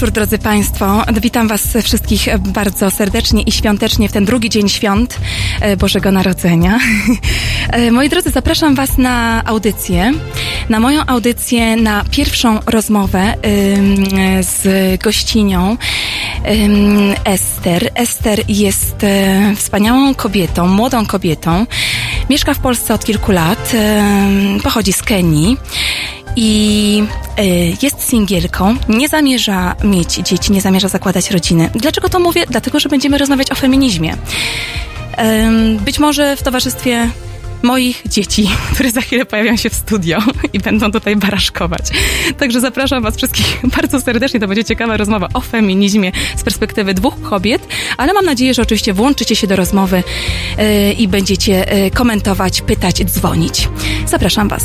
Wieczór, drodzy Państwo. Witam Was wszystkich bardzo serdecznie i świątecznie w ten drugi dzień świąt e, Bożego Narodzenia. E, moi drodzy, zapraszam Was na audycję, na moją audycję, na pierwszą rozmowę z gościnią Ester. Ester jest e, wspaniałą kobietą, młodą kobietą. Mieszka w Polsce od kilku lat, pochodzi z Kenii i y, jest singielką, nie zamierza mieć dzieci, nie zamierza zakładać rodziny. Dlaczego to mówię? Dlatego, że będziemy rozmawiać o feminizmie. Być może w towarzystwie moich dzieci, które za chwilę pojawią się w studio i będą tutaj baraszkować. Także zapraszam Was wszystkich bardzo serdecznie. To będzie ciekawa rozmowa o feminizmie z perspektywy dwóch kobiet, ale mam nadzieję, że oczywiście włączycie się do rozmowy yy, i będziecie yy, komentować, pytać, dzwonić. Zapraszam Was.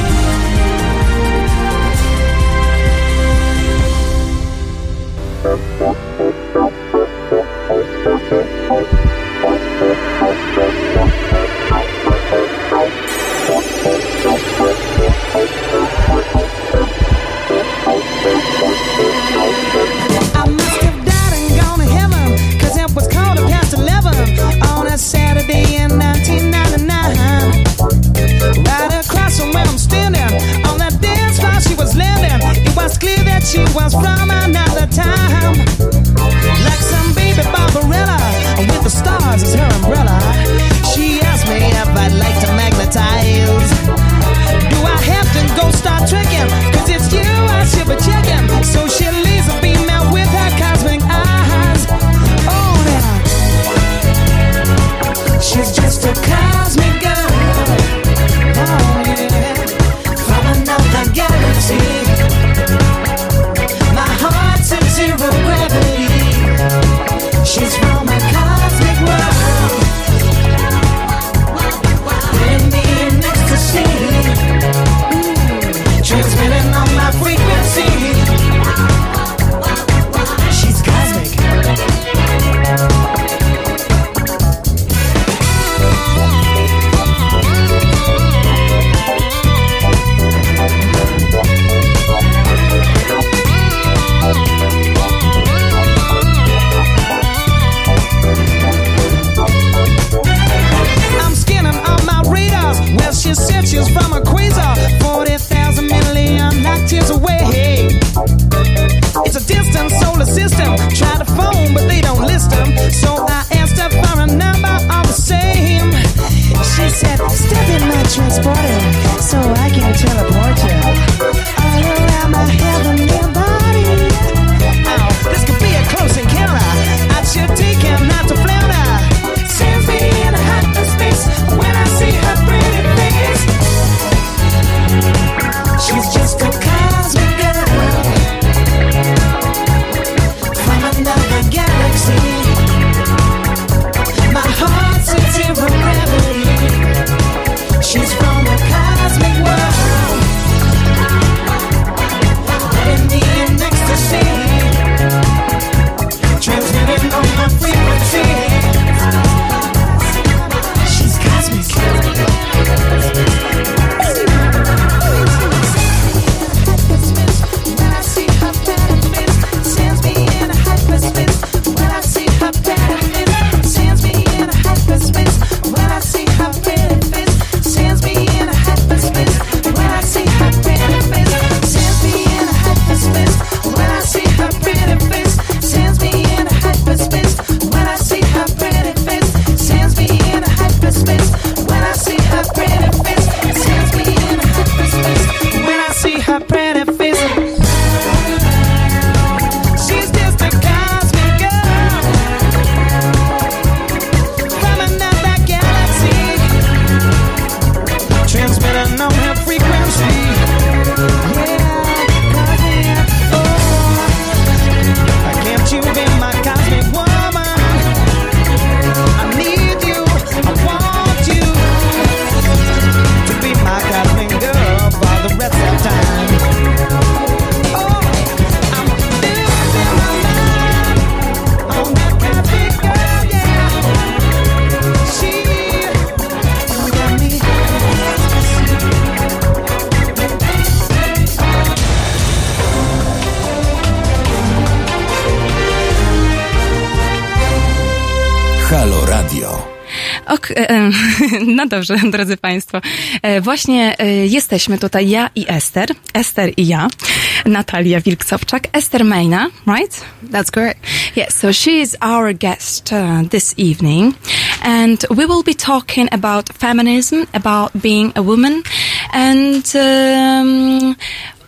She was from another time. no dobrze, drodzy Państwo. E, właśnie e, jesteśmy tutaj, ja i Ester. Ester i ja. Natalia Wilksowczak. Ester Mejna, right? That's correct. Yes, so she is our guest uh, this evening. And we will be talking about feminism, about being a woman. And um,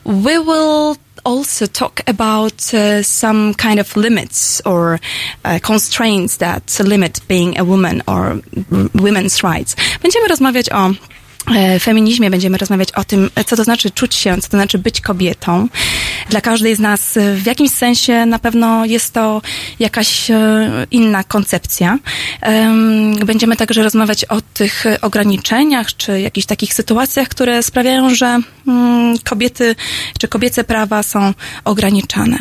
we will also talk about uh, some kind of limits or uh, constraints that limit being a woman or women's rights. Będziemy rozmawiać o feminizmie, będziemy rozmawiać o tym, co to znaczy czuć się, co to znaczy być kobietą. Dla każdej z nas e, w jakimś sensie na pewno jest to jakaś e, inna koncepcja. Em, Będziemy także rozmawiać o tych e, ograniczeniach, czy jakichś takich sytuacjach, które sprawiają, że mm, kobiety, czy kobiece prawa są ograniczane.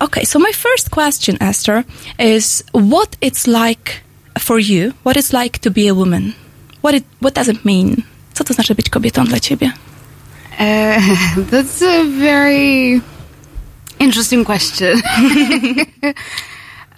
Okay, so my first question, Esther, is what it's like for you, what it's like to be a woman? What, it, what does it mean? Co to znaczy być kobietą dla ciebie? Uh, that's a very interesting question.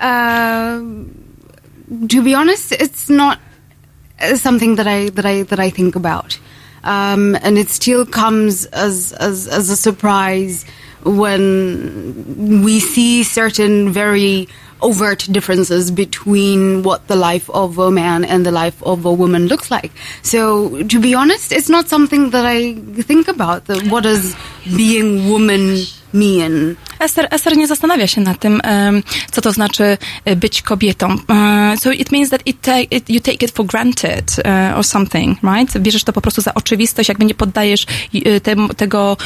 Um to be honest, it's not uh, something that I that I that I think about, um, and it still comes as as as a surprise when we see certain very overt differences between what the life of a man and the life of a woman looks like. So, to be honest, it's not something that I think about. The, what does being woman mean? Esther, Esther nie zastanawia się nad tym, co to znaczy e, być kobietą. E, so it means that it it, you take it for granted e, or something, right? Bierzesz to po prostu za oczywistość, jakby nie poddajesz tem, tego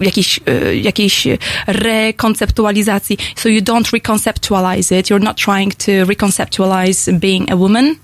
jakiejś, jakiejś rekonceptualizacji. So you don't reconceptualize it. You're not trying to reconceptualize being a woman.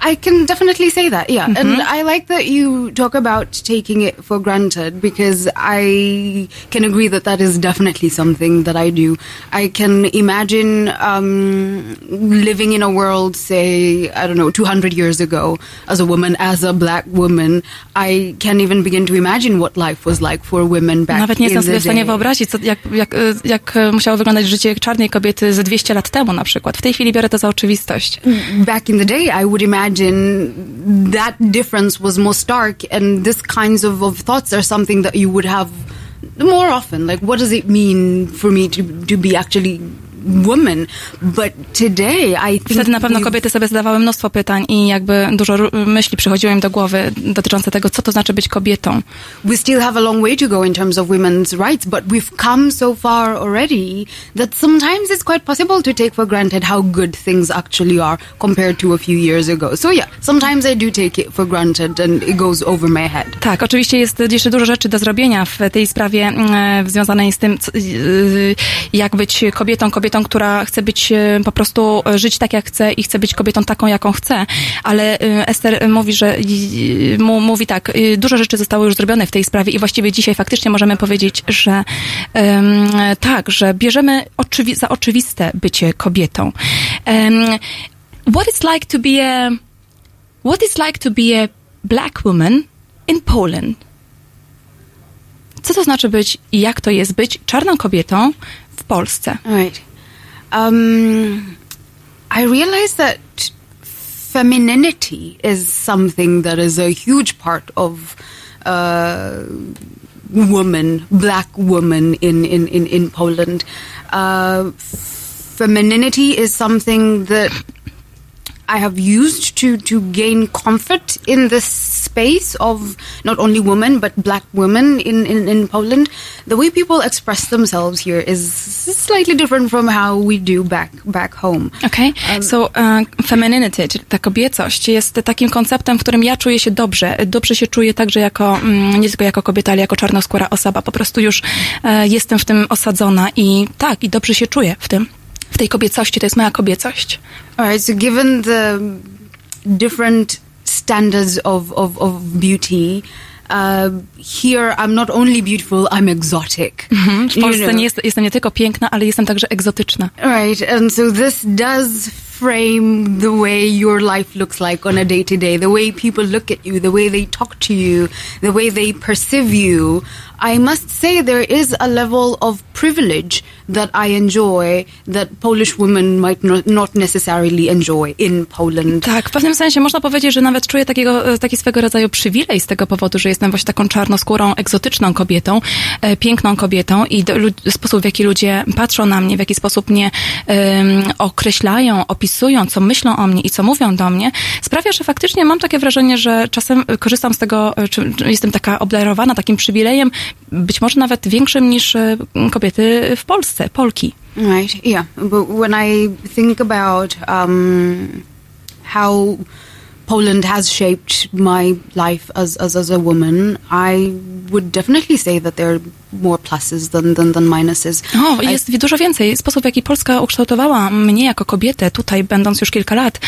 I can definitely say that, yeah. And I like that you talk about taking it for granted because I can agree that that is definitely something that I do. I can imagine um, living in a world, say, I don't know, 200 years ago as a woman, as a black woman. I can't even begin to imagine what life was like for women back Nawet nie in jestem sobie the w stanie day. wyobrazić, co, jak, jak, jak musiało wyglądać życie czarnej kobiety ze 200 lat temu na przykład. W tej chwili biorę to za oczywistość. back in the day, I would imagine that difference was more stark, and this kinds of, of thoughts are something that you would have more often. Like, what does it mean for me to to be actually woman? But today, I think Wtedy na pewno kobiety sobie zadawały mnóstwo pytań i jakby dużo myśli przychodziło im do głowy dotyczące tego, co to znaczy być kobietą. we still have a long way to go in terms of women's rights, but we've come so far already that sometimes it's quite possible to take for granted how good things actually are compared to a few years ago. So yeah, sometimes I do take it for granted and it goes over my head. Tak, oczywiście jest jeszcze dużo rzeczy do zrobienia w tej sprawie e, związanej z tym, co- e, jak być kobietą, kobietą, która chce być e, po prostu e, żyć tak, jak chce i chce być kobietą taką, jaką chce. Ale e, Ester mówi, że mówi tak, dużo rzeczy zostało już zrobione w tej sprawie i właściwie dzisiaj faktycznie możemy powiedzieć, że em, tak, że bierzemy oczywi- za oczywiste bycie kobietą. Em, what it's like to be a what it's like to be a black woman in Poland. Co to znaczy być i jak to jest być czarną kobietą w Polsce? Right. Um, I realize that femininity is something that is a huge part of uh, woman, black woman in, in, in, in Poland. Uh, femininity is something that I have used to to gain comfort in this space of not only women but black women in, in, in Poland. The way people express themselves here is slightly different from how we do back back home. Okay? so, uh, femininity, ta kobiecość, jest takim konceptem, w którym ja czuję się dobrze. Dobrze się czuję także jako, mm, nie tylko jako kobieta, ale jako czarnoskóra osoba. Po prostu już e, jestem w tym osadzona i tak, i dobrze się czuję w tym. W tej kobiecości, to jest moja kobiecość. All right. So, given the different standards of of, of beauty. Uh, here, I'm not only beautiful; I'm exotic. W You Polsce know. nie jest, jestem nie tylko piękna, ale jestem także egzotyczna. Right, and so this does frame the way your life looks like on a day to day, the way people look at you, the way they talk to you, the way they perceive you. I must say there is a level of privilege that I enjoy that Polish women might not, necessarily enjoy in Poland. Tak, w pewnym sensie można powiedzieć, że nawet czuję takiego, e, taki swego rodzaju przywilej z tego powodu, że jestem właśnie taką czarnoskórą, egzotyczną kobietą, e, piękną kobietą i do, sposób, w jaki ludzie patrzą na mnie, w jaki sposób mnie em, określają, opisują, co myślą o mnie i co mówią do mnie, sprawia, że faktycznie mam takie wrażenie, że czasem e, korzystam z tego, e, czy, czy jestem taka obdarowana takim przywilejem, być może nawet większym niż e, kobiety w Polsce, Polki. Right. Yeah. But when I think about um, how Poland has shaped my life as, as as a woman, I would definitely say that there more pluses than than, than minuses. O, I- jest dużo więcej. Sposób, w jaki Polska ukształtowała mnie jako kobietę tutaj, będąc już kilka lat,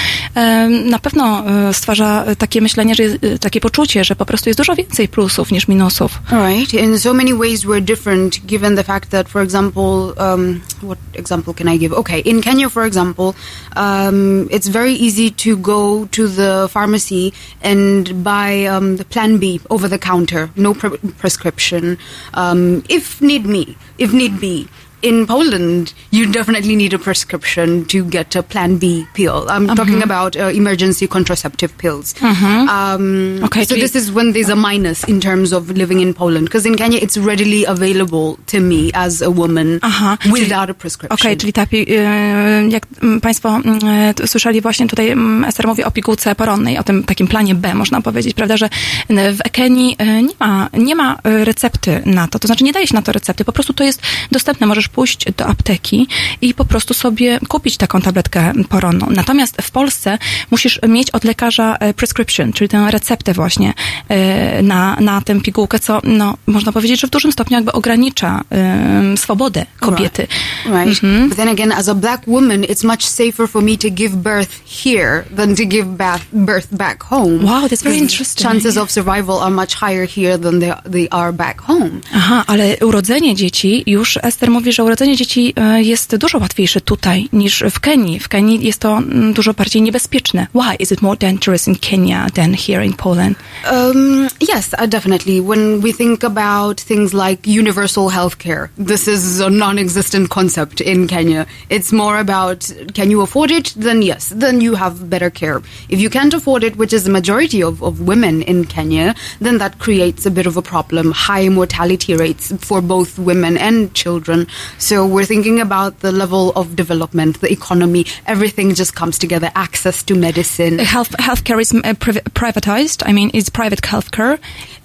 na pewno e, stwarza takie myślenie, że jest, e, takie poczucie, że po prostu jest dużo więcej plusów niż minusów. Right. In so many ways, we're different given the fact that, for example, um, what example can I give? Okay, in Kenya, for example, um, it's very easy to go to the pharmacy and buy um, the Plan B over the counter, no pre- prescription, um, if need me, if need be. In Poland, you definitely need a prescription to get a Plan B pill. I'm talking about uh, emergency contraceptive pills. Um, Okay, so this is when there's a minus in terms of living in Poland. Because in Kenya, it's readily available to me as a woman Aha, without a prescription. Okej, czyli ta, pi- e, jak mm, Państwo mm, e, słyszeli właśnie tutaj mm, Ester mówi o pigułce poronnej, o tym takim planie B, można powiedzieć, prawda, że w Kenii e, nie ma, nie ma e, recepty na to, to znaczy nie daje się na to recepty, po prostu to jest dostępne, możesz pójść do apteki i po prostu sobie kupić taką tabletkę poronną. Natomiast w Polsce musisz mieć od lekarza e, prescription, czyli tę receptę właśnie e, na, na tę pigułkę, co no, można powiedzieć, że w dużym stopniu jakby ogranicza em, swobodę kobiety. Right. But then again, as a black woman, it's much safer for me to give birth here than to give bath, birth back home. Wow, that's very interesting. Chances of survival are much higher here than they, they are back home. Aha, ale urodzenie dzieci, już Ester mówi, że urodzenie dzieci e, jest dużo łatwiejsze tutaj niż w Kenii. W Kenii jest to mm, dużo bardziej niebezpieczne. Why is it more dangerous in Kenya than here in Poland? Um, yes, definitely. When we think about things like universal healthcare, this is a non-existent concept in Kenya. It's more about can you afford it? Then yes, then you have better care. If you can't afford it, which is the majority of, of women in Kenya, then that creates a bit of a problem. High mortality rates for both women and children. So we're thinking about the level of development, the economy, everything just comes together. Access to medicine. Health healthcare is uh, priv- privatized. I mean, is private healthcare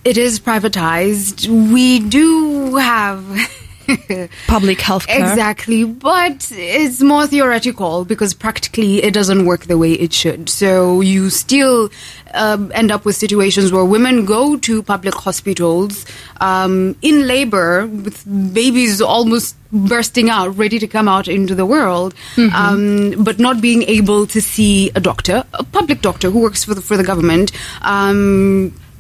It is privatized. We do have. public healthcare? Exactly, but it's more theoretical because practically it doesn't work the way it should. So you still um, end up with situations where women go to public hospitals um, in labor with babies almost bursting out, ready to come out into the world, um, but not being able to see a doctor, a public doctor who works for the, for the government.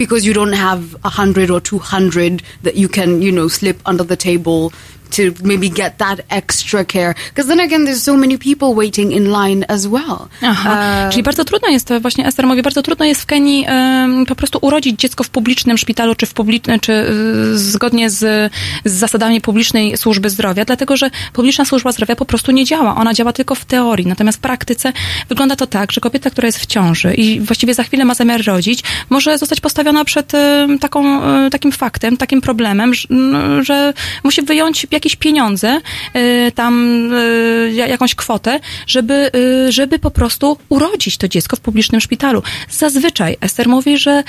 Because you don't have a hundred or two hundred that you can, you know, slip under the table to maybe get that extra care. Because then again, there's so many people waiting in line as well. Aha, czyli bardzo trudno jest, to właśnie Ester mówi, bardzo trudno jest w Kenii em, po prostu urodzić dziecko w publicznym szpitalu, czy, w publicznym, czy y, zgodnie z, z zasadami publicznej służby zdrowia, dlatego że publiczna służba zdrowia po prostu nie działa. Ona działa tylko w teorii, natomiast w praktyce wygląda to tak, że kobieta, która jest w ciąży i właściwie za chwilę ma zamiar rodzić, może zostać postawiona przed em, taką, e, takim faktem, takim problemem, że, że musi wyjąć jakieś pieniądze, e, tam ja- jakąś kwotę, żeby, e, żeby po prostu urodzić to dziecko w publicznym szpitalu. Zazwyczaj Ester mówi, że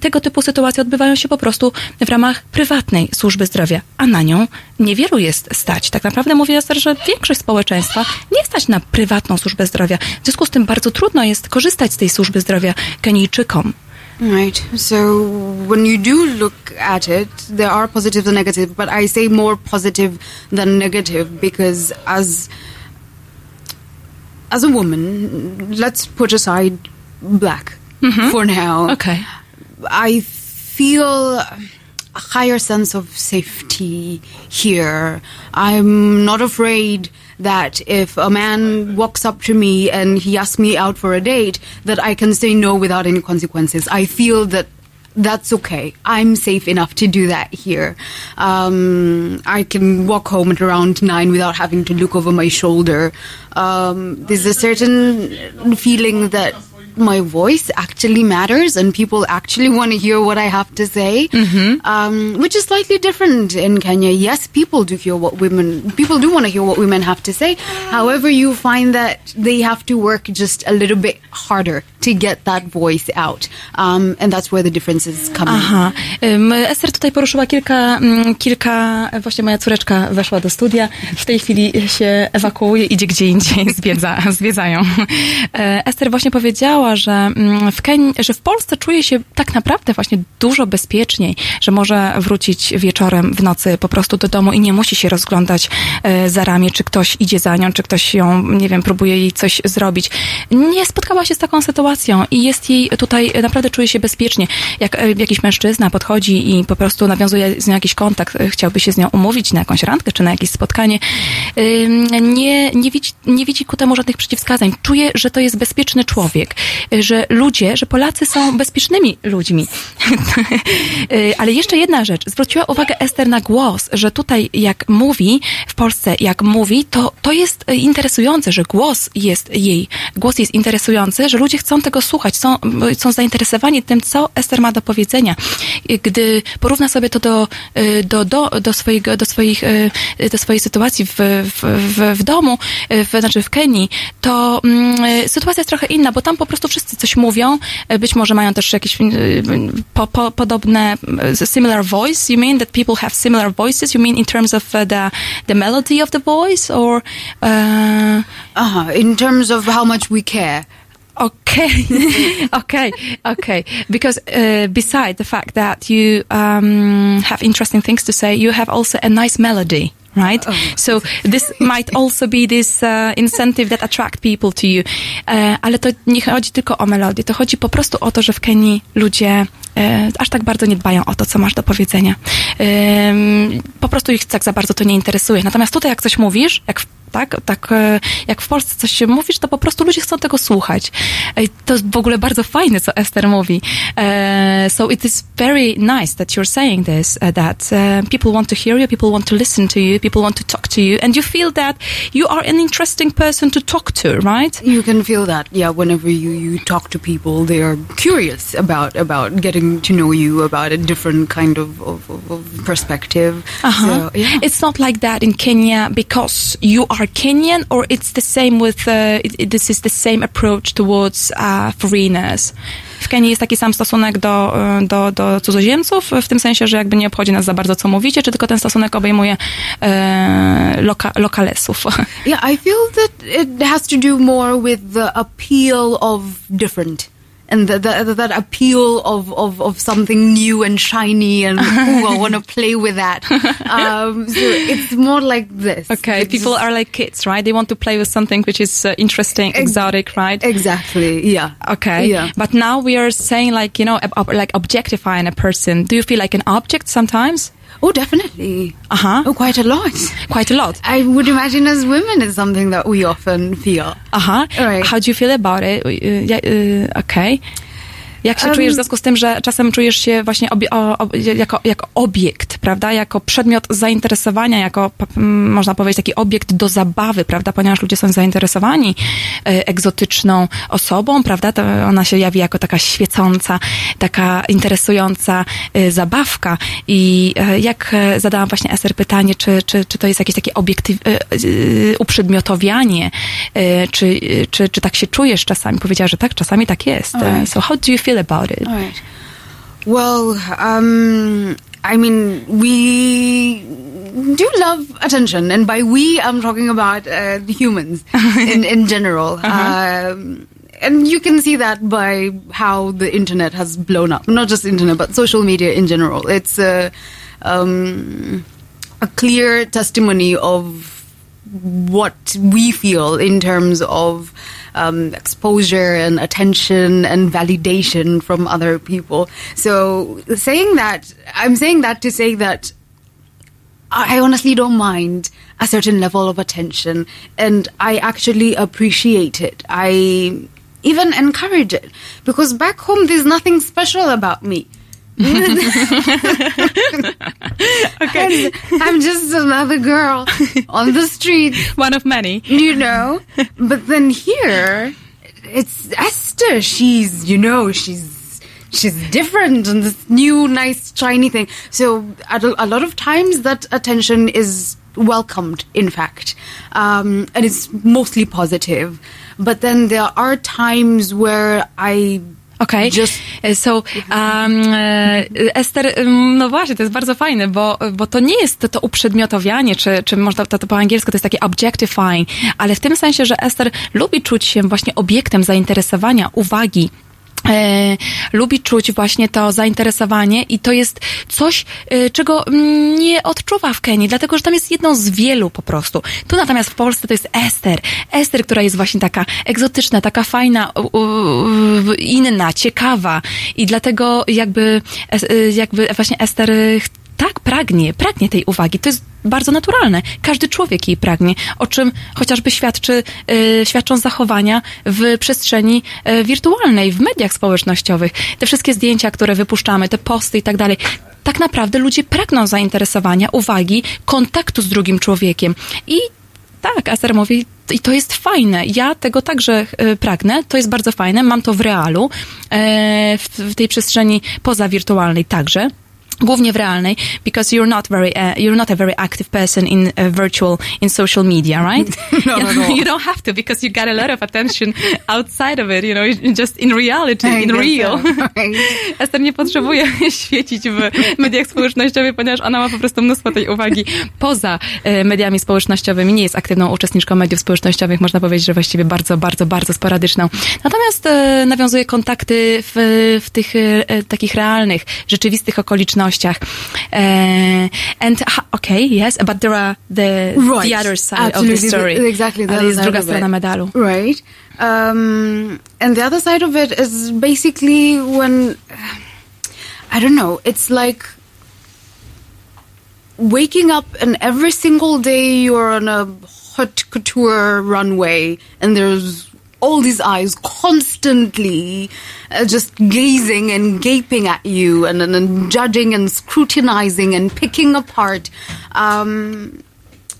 tego typu sytuacje odbywają się po prostu w ramach prywatnej służby zdrowia, a na nią niewielu jest stać. Tak naprawdę mówi Ester, że większość społeczeństwa nie stać na prywatną służbę zdrowia. W związku z tym bardzo trudno jest korzystać z tej służby zdrowia Kenijczykom. Right. So when you do look at it, there are positives and negatives, but I say more positive than negative because as as a woman, let's put aside black mm-hmm. for now. Okay. I feel a higher sense of safety here. I'm not afraid that if a man walks up to me and he asks me out for a date, that I can say no without any consequences. I feel that that's okay. I'm safe enough to do that here. Um, I can walk home at around nine without having to look over my shoulder. Um, there's a certain feeling that my voice actually matters and people actually want to hear what I have to say, um, which is slightly different in Kenya. Yes, people do hear what women, people do want to hear what women have to say. However, you find that they have to work just a little bit harder to get that voice out. Um, and that's where the differences come in. Aha. Ester tutaj poruszyła kilka, mm, kilka, właśnie moja córeczka weszła do studia, w tej chwili się ewakuuje, idzie gdzie indziej, zwiedza, zwiedzają. E, Ester właśnie powiedziała, że mm, w, Ken- że w Polsce czuje się tak naprawdę właśnie dużo bezpieczniej, że może wrócić wieczorem, w nocy po prostu do domu i nie musi się rozglądać e, za ramię, czy ktoś idzie za nią, czy ktoś ją, nie wiem, próbuje jej coś zrobić. Nie spotkała się z taką sytuacją i jest jej tutaj, e, naprawdę czuje się bezpiecznie. Jak e, jakiś mężczyzna podchodzi i po prostu nawiązuje z nią jakiś kontakt, chciałby się z nią umówić na jakąś randkę, czy na jakieś spotkanie, nie, nie, widzi, nie widzi ku temu żadnych przeciwwskazań. Czuje, że to jest bezpieczny człowiek, że ludzie, że Polacy są bezpiecznymi ludźmi. Ale jeszcze jedna rzecz. Zwróciła uwagę Ester na głos, że tutaj jak mówi, w Polsce jak mówi, to, to jest interesujące, że głos jest jej, głos jest interesujący, że ludzie chcą tego słuchać, są, są zainteresowani tym, co Ester ma do powiedzenia. Gdy porówna sobie to do, do, do, do, swojego, do, swoich, do swojej sytuacji w, w, w, w domu, w, znaczy w Kenii, to mm, sytuacja jest trochę inna, bo tam po prostu wszyscy coś mówią, y, być może mają też jakieś y, po, po, podobne, y, similar voice. You mean that people have similar voices? You mean in terms of the, the melody of the voice or... Uh, Uh-huh. In terms of how much we care. Okay, okay, okay. Because uh, beside the fact that you um, have interesting things to say, you have also a nice melody, right? so this might also be this uh, incentive that attract people to you. E, ale to nie chodzi tylko o melodię, to chodzi po prostu o to, że w Kenii ludzie e, aż tak bardzo nie dbają o to, co masz do powiedzenia. Em, po prostu ich tak za bardzo to nie interesuje. Natomiast tutaj, jak coś mówisz, jak w tak, tak jak w Polsce coś się mówisz, to po prostu ludzie chcą tego słuchać. To jest w ogóle bardzo fajne, co Esther mówi. E, So it is very nice that you're saying this, uh, that uh, people want to hear you, people want to listen to you, people want to talk to you, and you feel that you are an interesting person to talk to, right? You can feel that, yeah. Whenever you, you talk to people, they are curious about about getting to know you about a different kind of of, of, of perspective. Uh-huh. So, yeah. It's not like that in Kenya because you are Kenyan, or it's the same with uh, it, it- this is the same approach towards uh, foreigners. W Kenii jest taki sam stosunek do, y, do, do cudzoziemców, w tym sensie, że jakby nie obchodzi nas za bardzo, co mówicie, czy tylko ten stosunek obejmuje e, loka, lokalesów. Yeah, I feel that it has to do more with the appeal of different. And the, the, that appeal of, of, of something new and shiny and ooh, I want to play with that. Um, so it's more like this. Okay, It's people are like kids, right? They want to play with something which is uh, interesting, Ex- exotic, right? exactly yeah. Okay. Yeah. But now we are saying like, you know, like objectifying a person. Do you feel like an object sometimes? Oh, definitely. Uh-huh. Oh, quite a lot. Quite a lot. I would imagine as women it's something that we often feel. Uh huh. Right. How do you feel about it? Y, ja- y, Okej. Jak się Um, czujesz w związku z tym, że czasem czujesz się właśnie obie, o, ob- jako, jako obiekt, prawda? Jako przedmiot zainteresowania, jako, można powiedzieć, taki obiekt do zabawy, prawda? Ponieważ ludzie są zainteresowani e, egzotyczną osobą, prawda? To ona się jawi jako taka świecąca, taka interesująca e, zabawka. I e, jak zadałam właśnie Eser pytanie, czy, czy, czy to jest jakieś takie obiektyw, uprzedmiotowianie, czy, czy, czy tak się czujesz czasami? Powiedziała, że tak, czasami tak jest. So how do you feel about it? All right. Well, um, I mean, we do love attention, and by we, I'm talking about uh, humans in in general. Um, and you can see that by how the internet has blown up. Not just internet, but social media in general. It's a um, a clear testimony of what we feel in terms of um, exposure and attention and validation from other people. So saying that, I'm saying that to say that I honestly don't mind a certain level of attention and I actually appreciate it. I even encourage it because back home there's nothing special about me. okay. I'm just another girl on the street, One of many. you know. But then here, it's Esther. She's, you know, she's she's different and this new, nice, shiny thing. So at a, a lot of times, that attention is welcomed. In fact, um, and it's mostly positive. But then there are times where I Okej, Just- so um, e, Ester, no właśnie, to jest bardzo fajne, bo, bo to nie jest to, to uprzedmiotowianie, czy, czy można to, to po angielsku, to jest takie objectifying, ale w tym sensie, że Ester lubi czuć się właśnie obiektem zainteresowania, uwagi, E, lubi czuć właśnie to zainteresowanie i to jest coś, e, czego nie odczuwa w Kenii, dlatego że tam jest jedną z wielu po prostu. Tu natomiast w Polsce to jest Ester. Ester, która jest właśnie taka egzotyczna, taka fajna, u, u, inna, ciekawa i dlatego jakby, es- e, jakby właśnie Ester e, tak pragnie, pragnie tej uwagi. To jest bardzo naturalne. Każdy człowiek jej pragnie, o czym chociażby świadczy, e, świadczą zachowania w przestrzeni e, wirtualnej, w mediach społecznościowych. Te wszystkie zdjęcia, które wypuszczamy, te posty i tak dalej. Tak naprawdę ludzie pragną zainteresowania, uwagi, kontaktu z drugim człowiekiem. I tak, Aster mówi, i to jest fajne. Ja tego także e, pragnę. To jest bardzo fajne. Mam to w realu, e, w, w tej przestrzeni pozawirtualnej także. Głównie w realnej, because you're not very, uh, you're not a very active person in uh, virtual, in social media, right? Not at all. you don't have to because you got a lot of attention outside of it, you know, just in reality, in real. Ester nie potrzebuje świecić w mediach społecznościowych, ponieważ ona ma po prostu mnóstwo tej uwagi poza e, mediami społecznościowymi. Nie jest aktywną uczestniczką mediów społecznościowych, można powiedzieć, że właściwie bardzo, bardzo, bardzo sporadyczną. Natomiast e, nawiązuje kontakty w, w tych e, takich realnych, rzeczywistych okolicznościach. E, and, ha, okay, yes, but there are the, Right. the other side of the story. the- exactly, the jest druga strona medalu. Right. Um, and the other side of it is basically when I don't know. It's like waking up and every single day you're on a haute couture runway and there's all these eyes constantly uh, just gazing and gaping at you and, and, and judging and scrutinizing and picking apart. Um,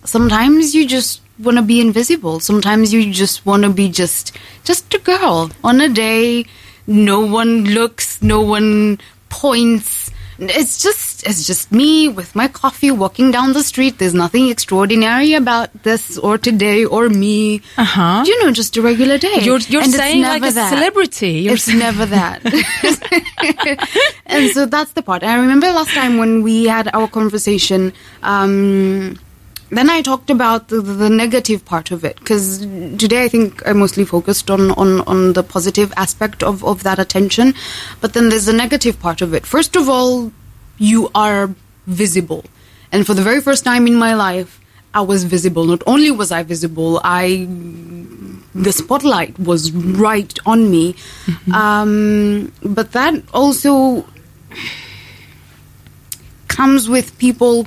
sometimes you just want to be invisible. Sometimes you just want to be just just a girl. On a day no one looks no one points it's just it's just me with my coffee walking down the street there's nothing extraordinary about this or today or me Uh-huh. you know just a regular day You're, you're And saying like a that. celebrity. You're It's never that. and so that's the part. I remember last time when we had our conversation, um, then I talked about the, the negative part of it because today I think I mostly focused on, on, on the positive aspect of, of that attention. But then there's the negative part of it. First of all, you are visible. And for the very first time in my life, I was visible. Not only was I visible, I the spotlight was right on me. Um, but that also comes with people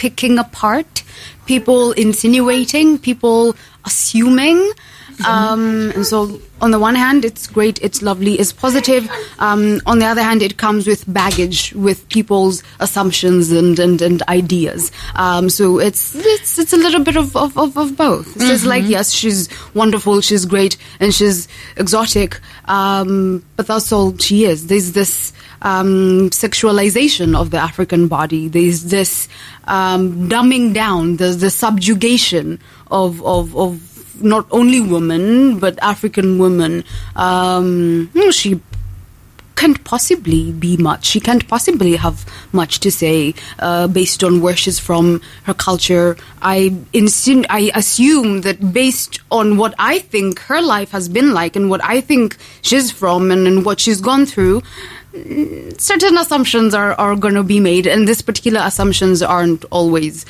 picking apart, people insinuating, people assuming. Um, and so, on the one hand, it's great, it's lovely, it's positive. Um, on the other hand, it comes with baggage, with people's assumptions and, and, and ideas. Um, so it's, it's it's a little bit of, of, of, of both. It's just like yes, she's wonderful, she's great, and she's exotic. Um, but that's all she is. There's this um, sexualization of the African body. There's this um, dumbing down. There's the subjugation of of of not only women but African women. Um, she can't possibly be much. She can't possibly have much to say uh, based on where she's from, her culture. I insin- I assume that based on what I think her life has been like and what I think she's from and, and what she's gone through, mm, certain assumptions are, are going to be made, and these particular assumptions aren't always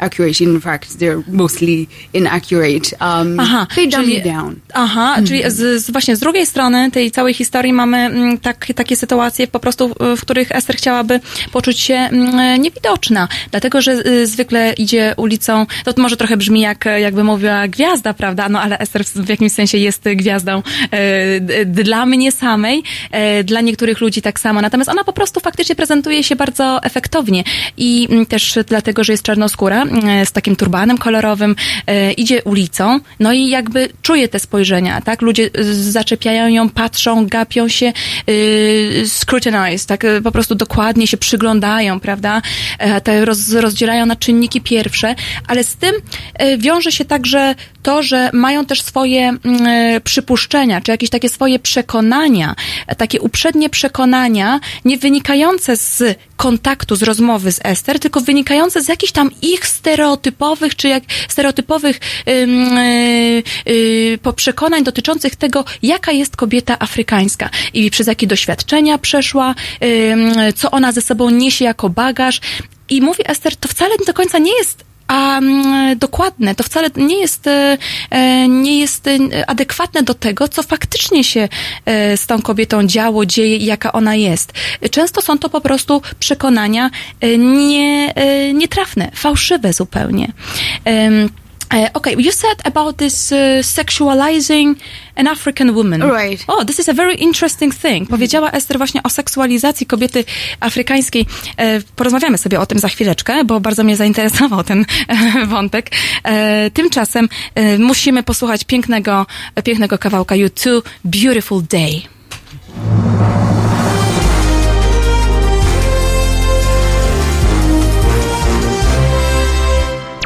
accurate. In fact, they're mostly inaccurate. Um, Aha, they dumb it down. aha, czyli z, z, właśnie z drugiej strony tej całej historii mamy mm, tak, takie sytuacje po prostu, w których Ester chciałaby poczuć się mm, niewidoczna, dlatego, że y, zwykle idzie ulicą, to może trochę brzmi jak, jakby mówiła gwiazda, prawda, no ale Ester w jakimś sensie jest gwiazdą e, dla mnie samej, e, dla niektórych ludzi tak samo, natomiast ona po prostu faktycznie prezentuje się bardzo efektownie i mm, też dlatego, że jest czarnoskóra, z takim turbanem kolorowym, e, idzie ulicą, no i jakby czuje te spojrzenia, tak? Ludzie zaczepiają ją, patrzą, gapią się, y, scrutinize, tak? Po prostu dokładnie się przyglądają, prawda? E, Te roz, rozdzielają na czynniki pierwsze, ale z tym e, wiąże się także to, że mają też swoje mm, e, przypuszczenia, czy jakieś takie swoje przekonania, e, takie uprzednie przekonania, nie wynikające z kontaktu, z rozmowy z Ester, tylko wynikające z jakichś tam ich stereotypowych, czy jak stereotypowych ym, y, y, po przekonań dotyczących tego, jaka jest kobieta afrykańska i przez jakie doświadczenia przeszła, co ona ze sobą niesie jako bagaż. I mówi Ester, to wcale do końca nie jest a mm, dokładne, to wcale nie jest, e, e, nie jest e, adekwatne do tego, co faktycznie się z tą kobietą działo, dzieje i jaka ona jest. Często są to po prostu przekonania nie, nietrafne, fałszywe zupełnie. E, Okay, you said about this uh, sexualizing an African woman. Right. Oh, this is a very interesting thing. Powiedziała Ester właśnie o seksualizacji kobiety afrykańskiej. E, porozmawiamy sobie o tym za chwileczkę, bo bardzo mnie zainteresował ten e, wątek. E, tymczasem musimy posłuchać pięknego, pięknego kawałka U2, Beautiful Day.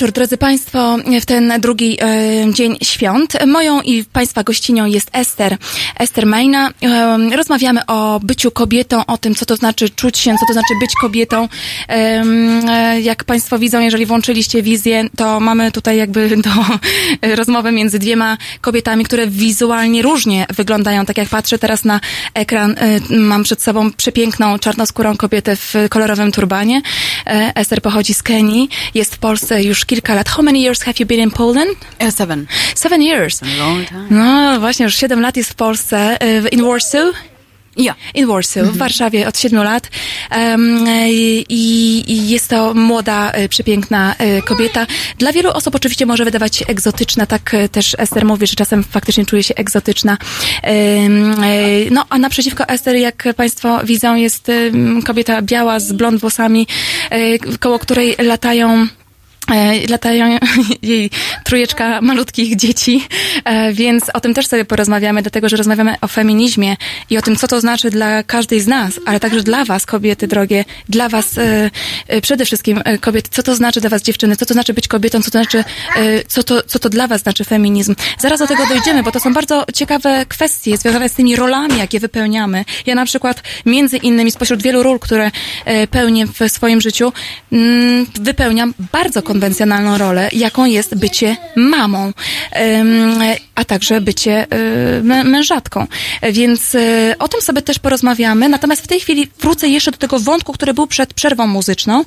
wieczór, drodzy Państwo, w ten drugi e, dzień świąt. Moją i Państwa gościnią jest Ester, Ester Majna. E, rozmawiamy o byciu kobietą, o tym, co to znaczy czuć się, co to znaczy być kobietą. E, jak Państwo widzą, jeżeli włączyliście wizję, to mamy tutaj jakby do rozmowy między dwiema kobietami, które wizualnie różnie wyglądają. Tak jak patrzę teraz na ekran, mam przed sobą przepiękną, czarnoskórą kobietę w kolorowym turbanie. Ester pochodzi z Kenii, jest w Polsce już kilka lat. How many years have you been in Poland? Uh, seven. Seven years. A long time. No właśnie, już siedem lat jest w Polsce. e, In Warsaw? Yeah. In Warsaw, w Warszawie od siedmiu lat. E, I, I jest to młoda, e, przepiękna kobieta. Dla wielu osób oczywiście może wydawać się egzotyczna, tak też Ester mówi, że czasem faktycznie czuje się egzotyczna. E, No, a naprzeciwko Ester, jak Państwo widzą, jest kobieta biała z blond włosami, koło której latają Latają jej trójeczka malutkich dzieci, e, więc o tym też sobie porozmawiamy, dlatego że rozmawiamy o feminizmie i o tym, co to znaczy dla każdej z nas, ale także dla was, kobiety drogie, dla was e, e, przede wszystkim e, kobiety, co to znaczy dla was dziewczyny, co to znaczy być kobietą, co to znaczy, e, co to, co to dla was znaczy feminizm. Zaraz do tego dojdziemy, bo to są bardzo ciekawe kwestie związane z tymi rolami, jakie wypełniamy. Ja na przykład między innymi spośród wielu ról, które e, pełnię w swoim życiu, mm, wypełniam bardzo konwencjonalną rolę, jaką jest bycie mamą, a także bycie e, mę- mężatką. Więc e, o tym sobie też porozmawiamy. Natomiast w tej chwili wrócę jeszcze do tego wątku, który był przed przerwą muzyczną,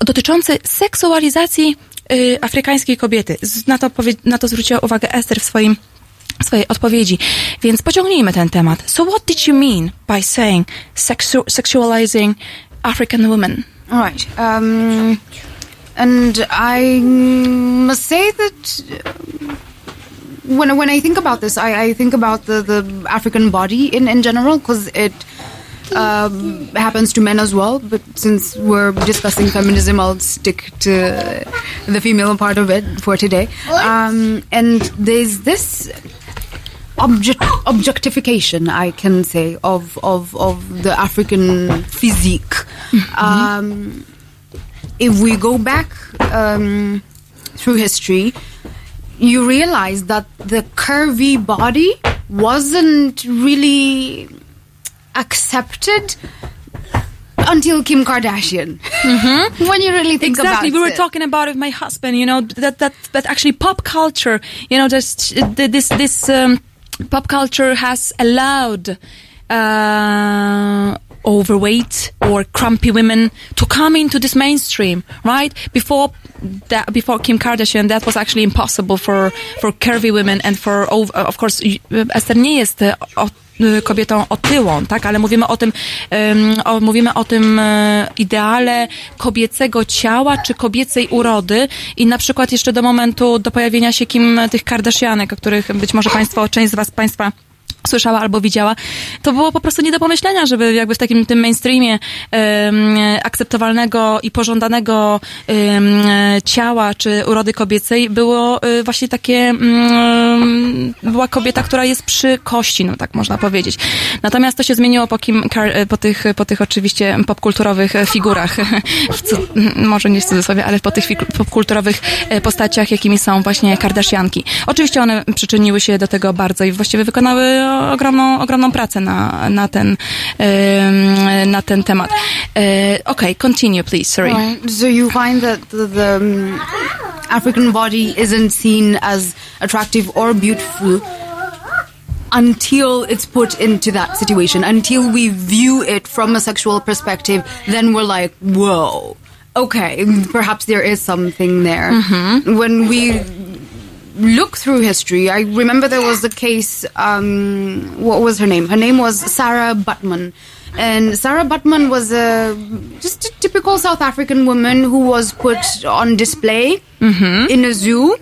dotyczący seksualizacji y, afrykańskiej kobiety. Na to, na to zwróciła uwagę Esther w swoim swojej odpowiedzi. Więc pociągnijmy ten temat. So what did you mean by saying sexu- sexualizing African women? All right. Um, and I must say that when when I think about this, I, I think about the, the African body in, in general because it um, happens to men as well. But since we're discussing feminism, I'll stick to the female part of it for today. Um, and there's this object objectification I can say of of of the African physique. Um, if we go back um, through history, you realize that the curvy body wasn't really accepted until Kim Kardashian. when you really think about Exactly. We were it. talking about it with my husband, you know, that, that, that actually pop culture, you know, just this, this, um, pop culture has allowed, uh, overweight or crumpy women to come into this mainstream, right? Before that, before Kim Kardashian, that was actually impossible for, for curvy women and for, ov- of course, y- Esther nie jest e, y, kobietą otyłą, tak? Ale mówimy o tym, em, o, mówimy o tym e, ideale kobiecego ciała czy kobiecej urody i na przykład jeszcze do momentu, do pojawienia się Kim tych Kardashianek, o których być może Państwo, część z Was Państwa słyszała albo widziała, to było po prostu nie do pomyślenia, żeby jakby w takim tym mainstreamie em, akceptowalnego i pożądanego em, ciała czy urody kobiecej było y, właśnie takie mm, była kobieta, która jest przy kości, no tak można powiedzieć. Natomiast to się zmieniło po, kim, kar- po, tych, po tych oczywiście popkulturowych figurach, w cu- może nie w cudzysłowie, ale po tych popkulturowych e, postaciach, jakimi są właśnie Kardashianki. Oczywiście one przyczyniły się do tego bardzo i właściwie wykonały ogromną, ogromną pracę na, na, ten, na ten temat. Okay, continue please, sorry. Right. So you find that the, the um, African body isn't seen as attractive or beautiful until it's put into that situation, until we view it from a sexual perspective, then we're like, whoa, okay, perhaps there is something there. When we look through history, I remember there was a case. Um, what was her name? Her name was Sarah Butman, and Sarah Butman was a just a typical South African woman who was put on display in a zoo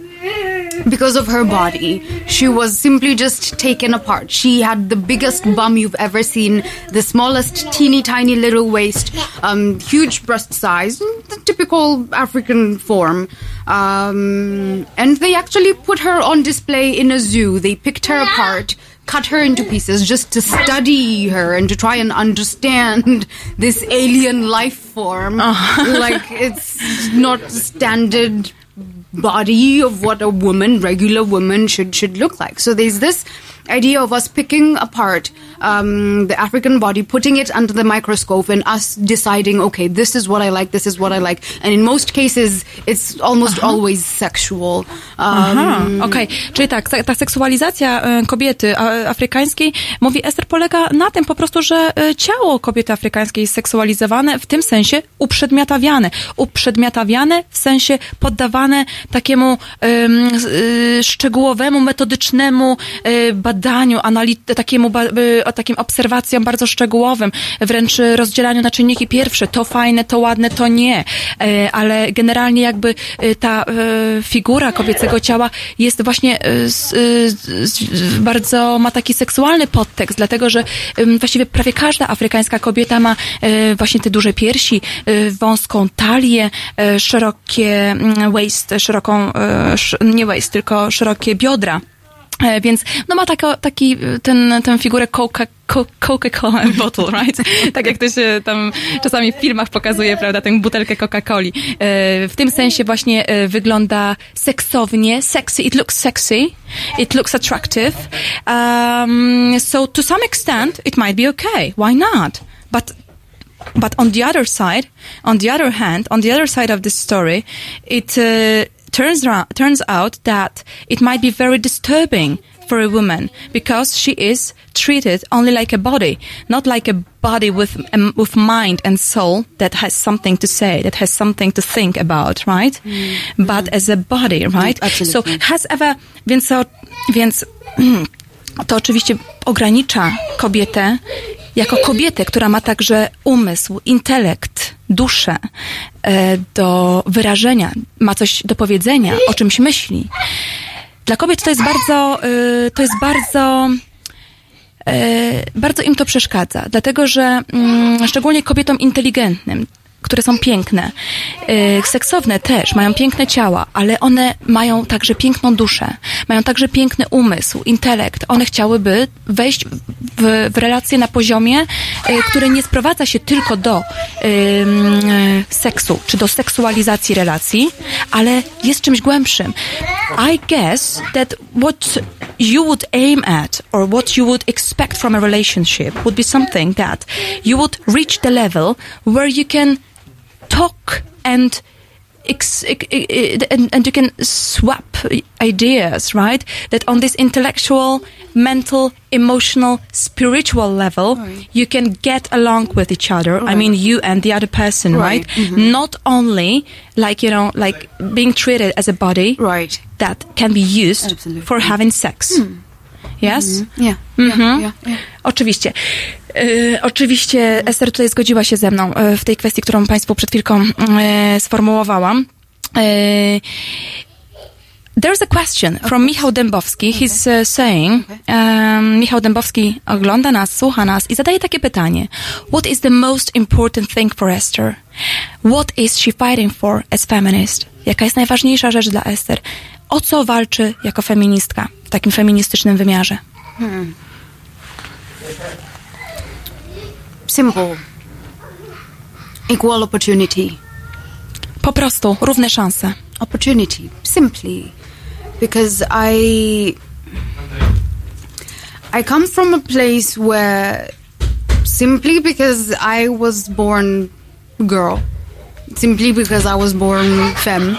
because of her body. She was simply just taken apart. She had the biggest bum you've ever seen, the smallest, teeny tiny little waist, um, huge breast size, the typical African form. Um, and they actually put her on display in a zoo. They picked her apart. Cut her into pieces just to study her and to try and understand this alien life form. Like it's not standard body of what a woman, regular woman, should should look like. So there's this idea of us picking apart um, the African body, putting it under the microscope, and us deciding, okay, this is what I like, this is what I like. And in most cases, it's almost always sexual. Um, Aha, okej. Czyli tak, ta, seksualizacja e, kobiety afrykańskiej, mówi Ester, polega na tym po prostu, że e, ciało kobiety afrykańskiej jest seksualizowane, w tym sensie uprzedmiotawiane. Uprzedmiotawiane w sensie poddawane takiemu y, szczegółowemu, metodycznemu y, badaniu, anali- takiemu, ba- takim obserwacjom bardzo szczegółowym, wręcz rozdzielaniu na czynniki pierwsze, to fajne, to ładne, to nie. E, ale generalnie jakby y, ta y, figura kobiecego ciała jest właśnie bardzo, ma taki seksualny podtekst, dlatego że właściwie prawie każda afrykańska kobieta ma właśnie te duże piersi, wąską talię, szerokie mm, waist, szeroką, sz, nie waist, tylko szerokie biodra. E, Więc no ma tako, taki y, ten, tę figurę Coca, Co- Coca-Cola bottle, right? tak jak to się tam czasami w filmach pokazuje, prawda, tę butelkę Coca-Coli. E, W tym sensie właśnie e, wygląda seksownie, sexy, it looks sexy, it looks attractive. Um, so to some extent it might be okay, why not? But but on the other side, on the other hand, on the other side of this story, it uh, turns ra- turns out that it might be very disturbing for a woman because she is treated only like a body, not like a body with um, with mind and soul that has something to say, that has something to think about, right? But as a body, right? So has ever więc więc to oczywiście ogranicza kobietę jako kobietę, która ma także umysł, intelekt, duszę e, do wyrażenia, ma coś do powiedzenia, o czymś myśli. Dla kobiet to jest bardzo, e, to jest bardzo e, bardzo im to przeszkadza, dlatego że mm, szczególnie kobietom inteligentnym, które są piękne, e, seksowne też, mają piękne ciała, ale one mają także piękną duszę, mają także piękny umysł, intelekt. One chciałyby wejść w, w relacje na poziomie, e, który nie sprowadza się tylko do e, seksu, czy do seksualizacji relacji, ale jest czymś głębszym. I guess that what you would aim at or what you would expect from a relationship would be something that you would reach the level where you can talk and and, and you can swap ideas, right? That on this intellectual, mental, emotional, spiritual level, you can get along with each other. I mean, you and the other person, right? Right. Mm-hmm. Not only like, you know, like being treated as a body Right. that can be used Absolutely. for having sex. Hmm. Yes? Mhm. Yeah. Yeah. yeah. Oczywiście. Y, oczywiście Ester tutaj zgodziła się ze mną y, w tej kwestii, którą Państwu przed chwilką y, sformułowałam. Y, There's a question from Michał Dębowski. He's uh, saying, um, Michał Dębowski ogląda nas, słucha nas i zadaje takie pytanie. What is the most important thing for Esther? What is she fighting for as feminist? Jaka jest najważniejsza rzecz dla Esther? O co walczy jako feministka w takim feministycznym wymiarze? Simple. Equal opportunity. Po prostu równe szanse. Opportunity. Simply. Because I. I come from a place where. Simply because I was born girl. Simply because I was born femme.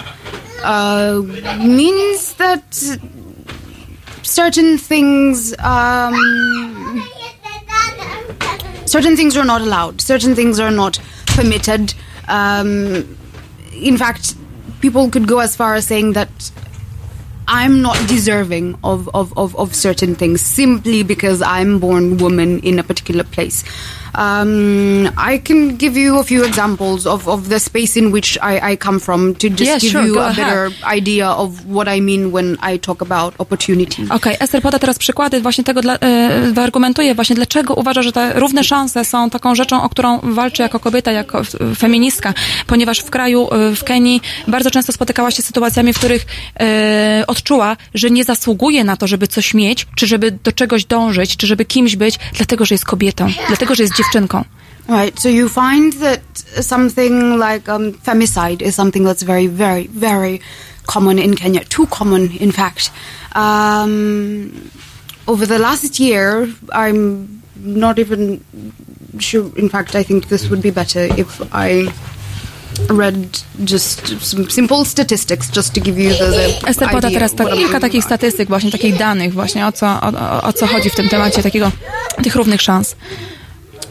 Uh, means that certain things. Um, certain things are not allowed certain things are not permitted um, in fact people could go as far as saying that i'm not deserving of, of, of, of certain things simply because i'm born woman in a particular place um, I can give you a few examples of, of the space in which I, I come from to just Yeah, give sure, you a ahead. better idea of what I mean when I talk about opportunity. Okej, Ester poda teraz przykłady właśnie tego, dla, e, wyargumentuje właśnie, dlaczego uważa, że te równe szanse są taką rzeczą, o którą walczy jako kobieta, jako feministka, ponieważ w kraju, e, w Kenii bardzo często spotykała się z sytuacjami, w których e, odczuła, że nie zasługuje na to, żeby coś mieć, czy żeby do czegoś dążyć, czy żeby kimś być, dlatego, że jest kobietą, dlatego, że jest dziewczynką. Right. So you find that something like um, femicide is something that's very, very, very common in Kenya. Too common, in fact. Um, over the last year, I'm not even sure. In fact, I think this would be better if I read just some simple statistics, just to give you the, the Ester poda teraz tak, kilka takich statystyk, właśnie takich danych, właśnie o co, o, o, o co chodzi w tym temacie takiego, tych równych szans.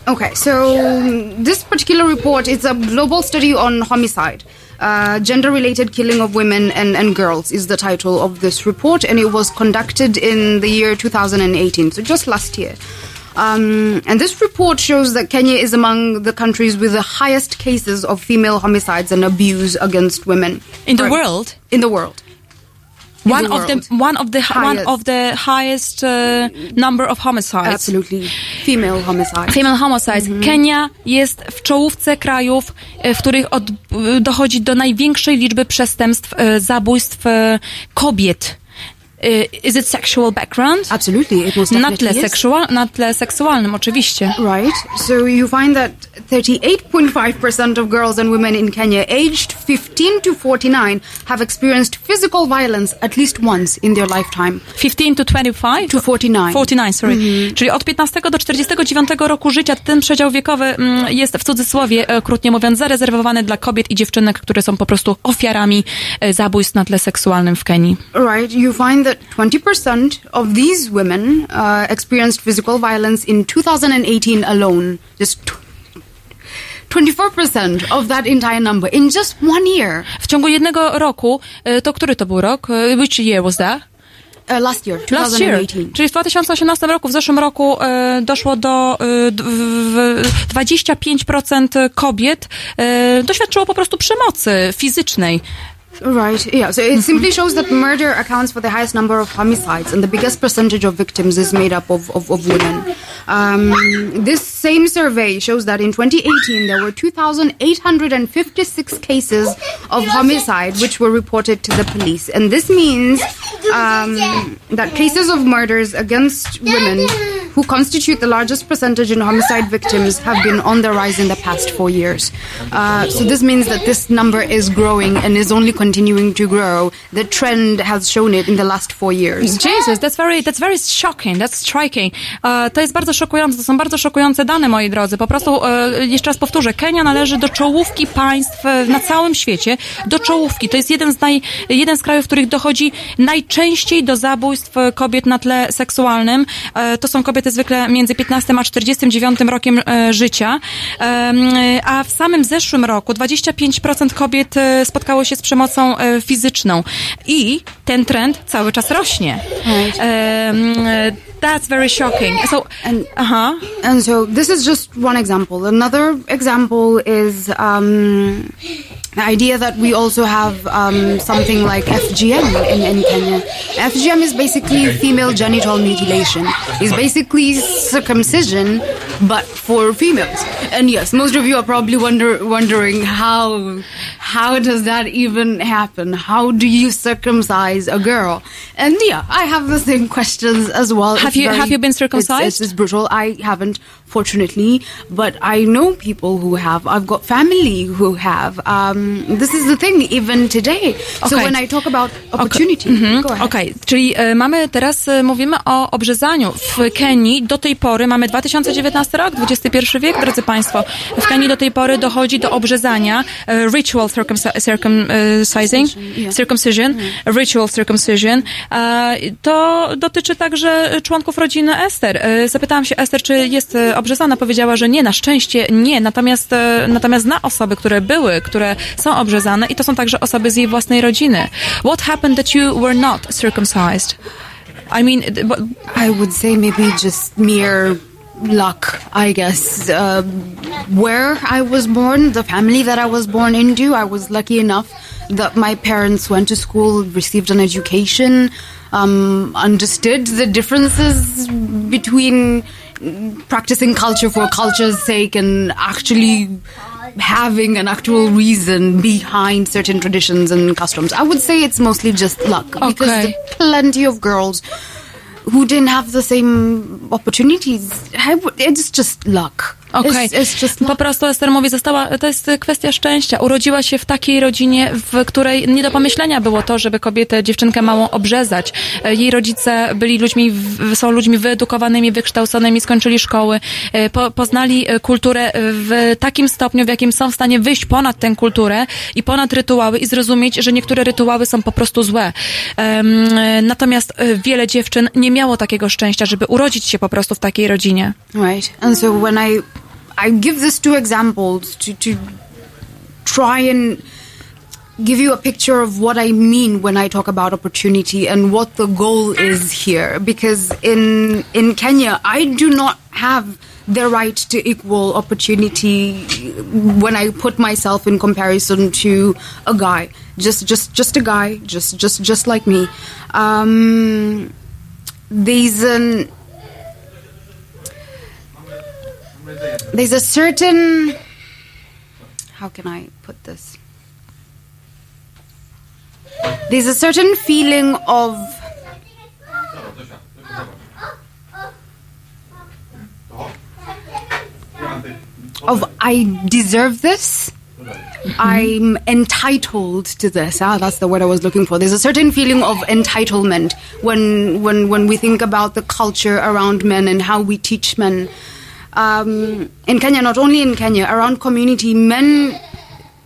Okay, so this particular report is a global study on homicide. Uh, Gender related killing of women and, and girls is the title of this report, and it was conducted in the year 2018, so just last year. Um, and this report shows that Kenya is among the countries with the highest cases of female homicides and abuse against women. In the Right. world? In the world. One the of the one of the one Highest. of the highest uh, number of homicides. Absolutely. Female homicides. Female homicides. Kenia jest w czołówce krajów, e, w których od, e, dochodzi do największej liczby przestępstw, e, zabójstw kobiet. E, Is it sexual background? Absolutely, it most Na definitely tle, is. seksua- na tle seksualnym, oczywiście. Right. So you find that 38.5% of girls and women in Kenya aged 15 to 49 have experienced physical violence at least once in their lifetime. 15 to 25? To 49. 49, sorry. Czyli od 15 do 49 roku życia ten przedział wiekowy mm, jest w cudzysłowie, e, krótnie mówiąc, zarezerwowany dla kobiet i dziewczynek, które są po prostu ofiarami e, zabójstw na tle seksualnym w Kenii. Right. You find that 20% of these women uh, experienced physical violence in 2018 alone. Just tw- 24% of that entire number in just one year. W ciągu jednego roku, e, to który to był rok? E, Which year was that? Uh, last year, Last year. 2018. Czyli w 2018 roku, w zeszłym roku e, doszło do e, d- w 25% kobiet e, doświadczyło po prostu przemocy fizycznej. Right, yeah. So it simply shows that murder accounts for the highest number of homicides, and the biggest percentage of victims is made up of, of, of women. Um, this same survey shows that in 2018 there were 2,856 cases of homicide which were reported to the police. And this means um, that cases of murders against women who constitute the largest percentage in homicide victims have been on the rise in the past four years. Uh, so this means that this number is growing and is only continuing to grow. The trend has shown it in the last four years. Jesus, that's very, that's very shocking, that's striking. E, to jest bardzo szokujące, to są bardzo szokujące moi drodzy. Po prostu, e, jeszcze raz powtórzę, Kenia należy do czołówki państw e, na całym świecie, do czołówki. To jest jeden z, naj, jeden z krajów, w których dochodzi najczęściej do zabójstw e, kobiet na tle seksualnym. To są kobiety zwykle między 15 a 49 rokiem życia. A w samym zeszłym roku 25% kobiet spotkało się z przemocą fizyczną. I ten trend cały czas rośnie. Right. That's very shocking. So, And- aha. And so this is just one example. Another example is um, the idea that we also have um, something like FGM in, in Kenya. FGM is basically female genital mutilation. It's basically circumcision, but for females. And yes, most of you are probably wonder, wondering how how does that even happen? How do you circumcise a girl? And yeah, I have the same questions as well. Have It's you- have you been circumcised? It's, it's brutal. I haven't, fortunately, but I know people who have. I've got family who have. Um, this is the thing, even today. So Okay. when I talk about opportunity, go ahead. Okej, czyli e, mamy teraz, e, mówimy o obrzezaniu. W Kenii do tej pory, mamy 2019 rok, XXI wiek, drodzy Państwo, w Kenii do tej pory dochodzi do obrzezania, e, ritual circumci- circumcising, circumcision, ritual circumcision. To dotyczy także członków rodziny Ester. Zapytałam się Ester, czy jest obrzezana. Powiedziała, że nie, na szczęście nie. Natomiast, e, natomiast zna osoby, które były, które są obrzezane i to są także osoby z jej własnej rodziny. What happened that you were not circumcised? I mean, bo- I would say maybe just mere luck, I guess. Uh, where I was born, the family that I was born into, I was lucky enough that my parents went to school, received an education, um, understood the differences between practicing culture for culture's sake and actually having an actual reason behind certain traditions and customs. I would say it's mostly just luck because Okay. there are plenty of girls who didn't have the same opportunities. It's just luck. Okej. Just Po prostu Ester mówi, została, to jest kwestia szczęścia. Urodziła się w takiej rodzinie, w której nie do pomyślenia było to, żeby kobietę, dziewczynkę małą obrzezać. E, Jej rodzice byli ludźmi, są ludźmi wyedukowanymi, wykształconymi, skończyli szkoły, e, po, poznali e, kulturę w takim stopniu, w jakim są w stanie wyjść ponad tę kulturę i ponad rytuały i zrozumieć, że niektóre rytuały są po prostu złe. Natomiast wiele dziewczyn nie miało takiego szczęścia, żeby urodzić się po prostu w takiej rodzinie. Right. And so when I I give this two examples to to try and give you a picture of what I mean when I talk about opportunity and what the goal is here. Because in in Kenya I do not have the right to equal opportunity when I put myself in comparison to a guy. Just just just a guy just just just like me. Um there's a certain how can I put this? There's a certain feeling of of I deserve this. I'm entitled to this. Ah, that's the word I was looking for. There's a certain feeling of entitlement when when when we think about the culture around men and how we teach men. Um, in Kenya, not only in Kenya, around community, men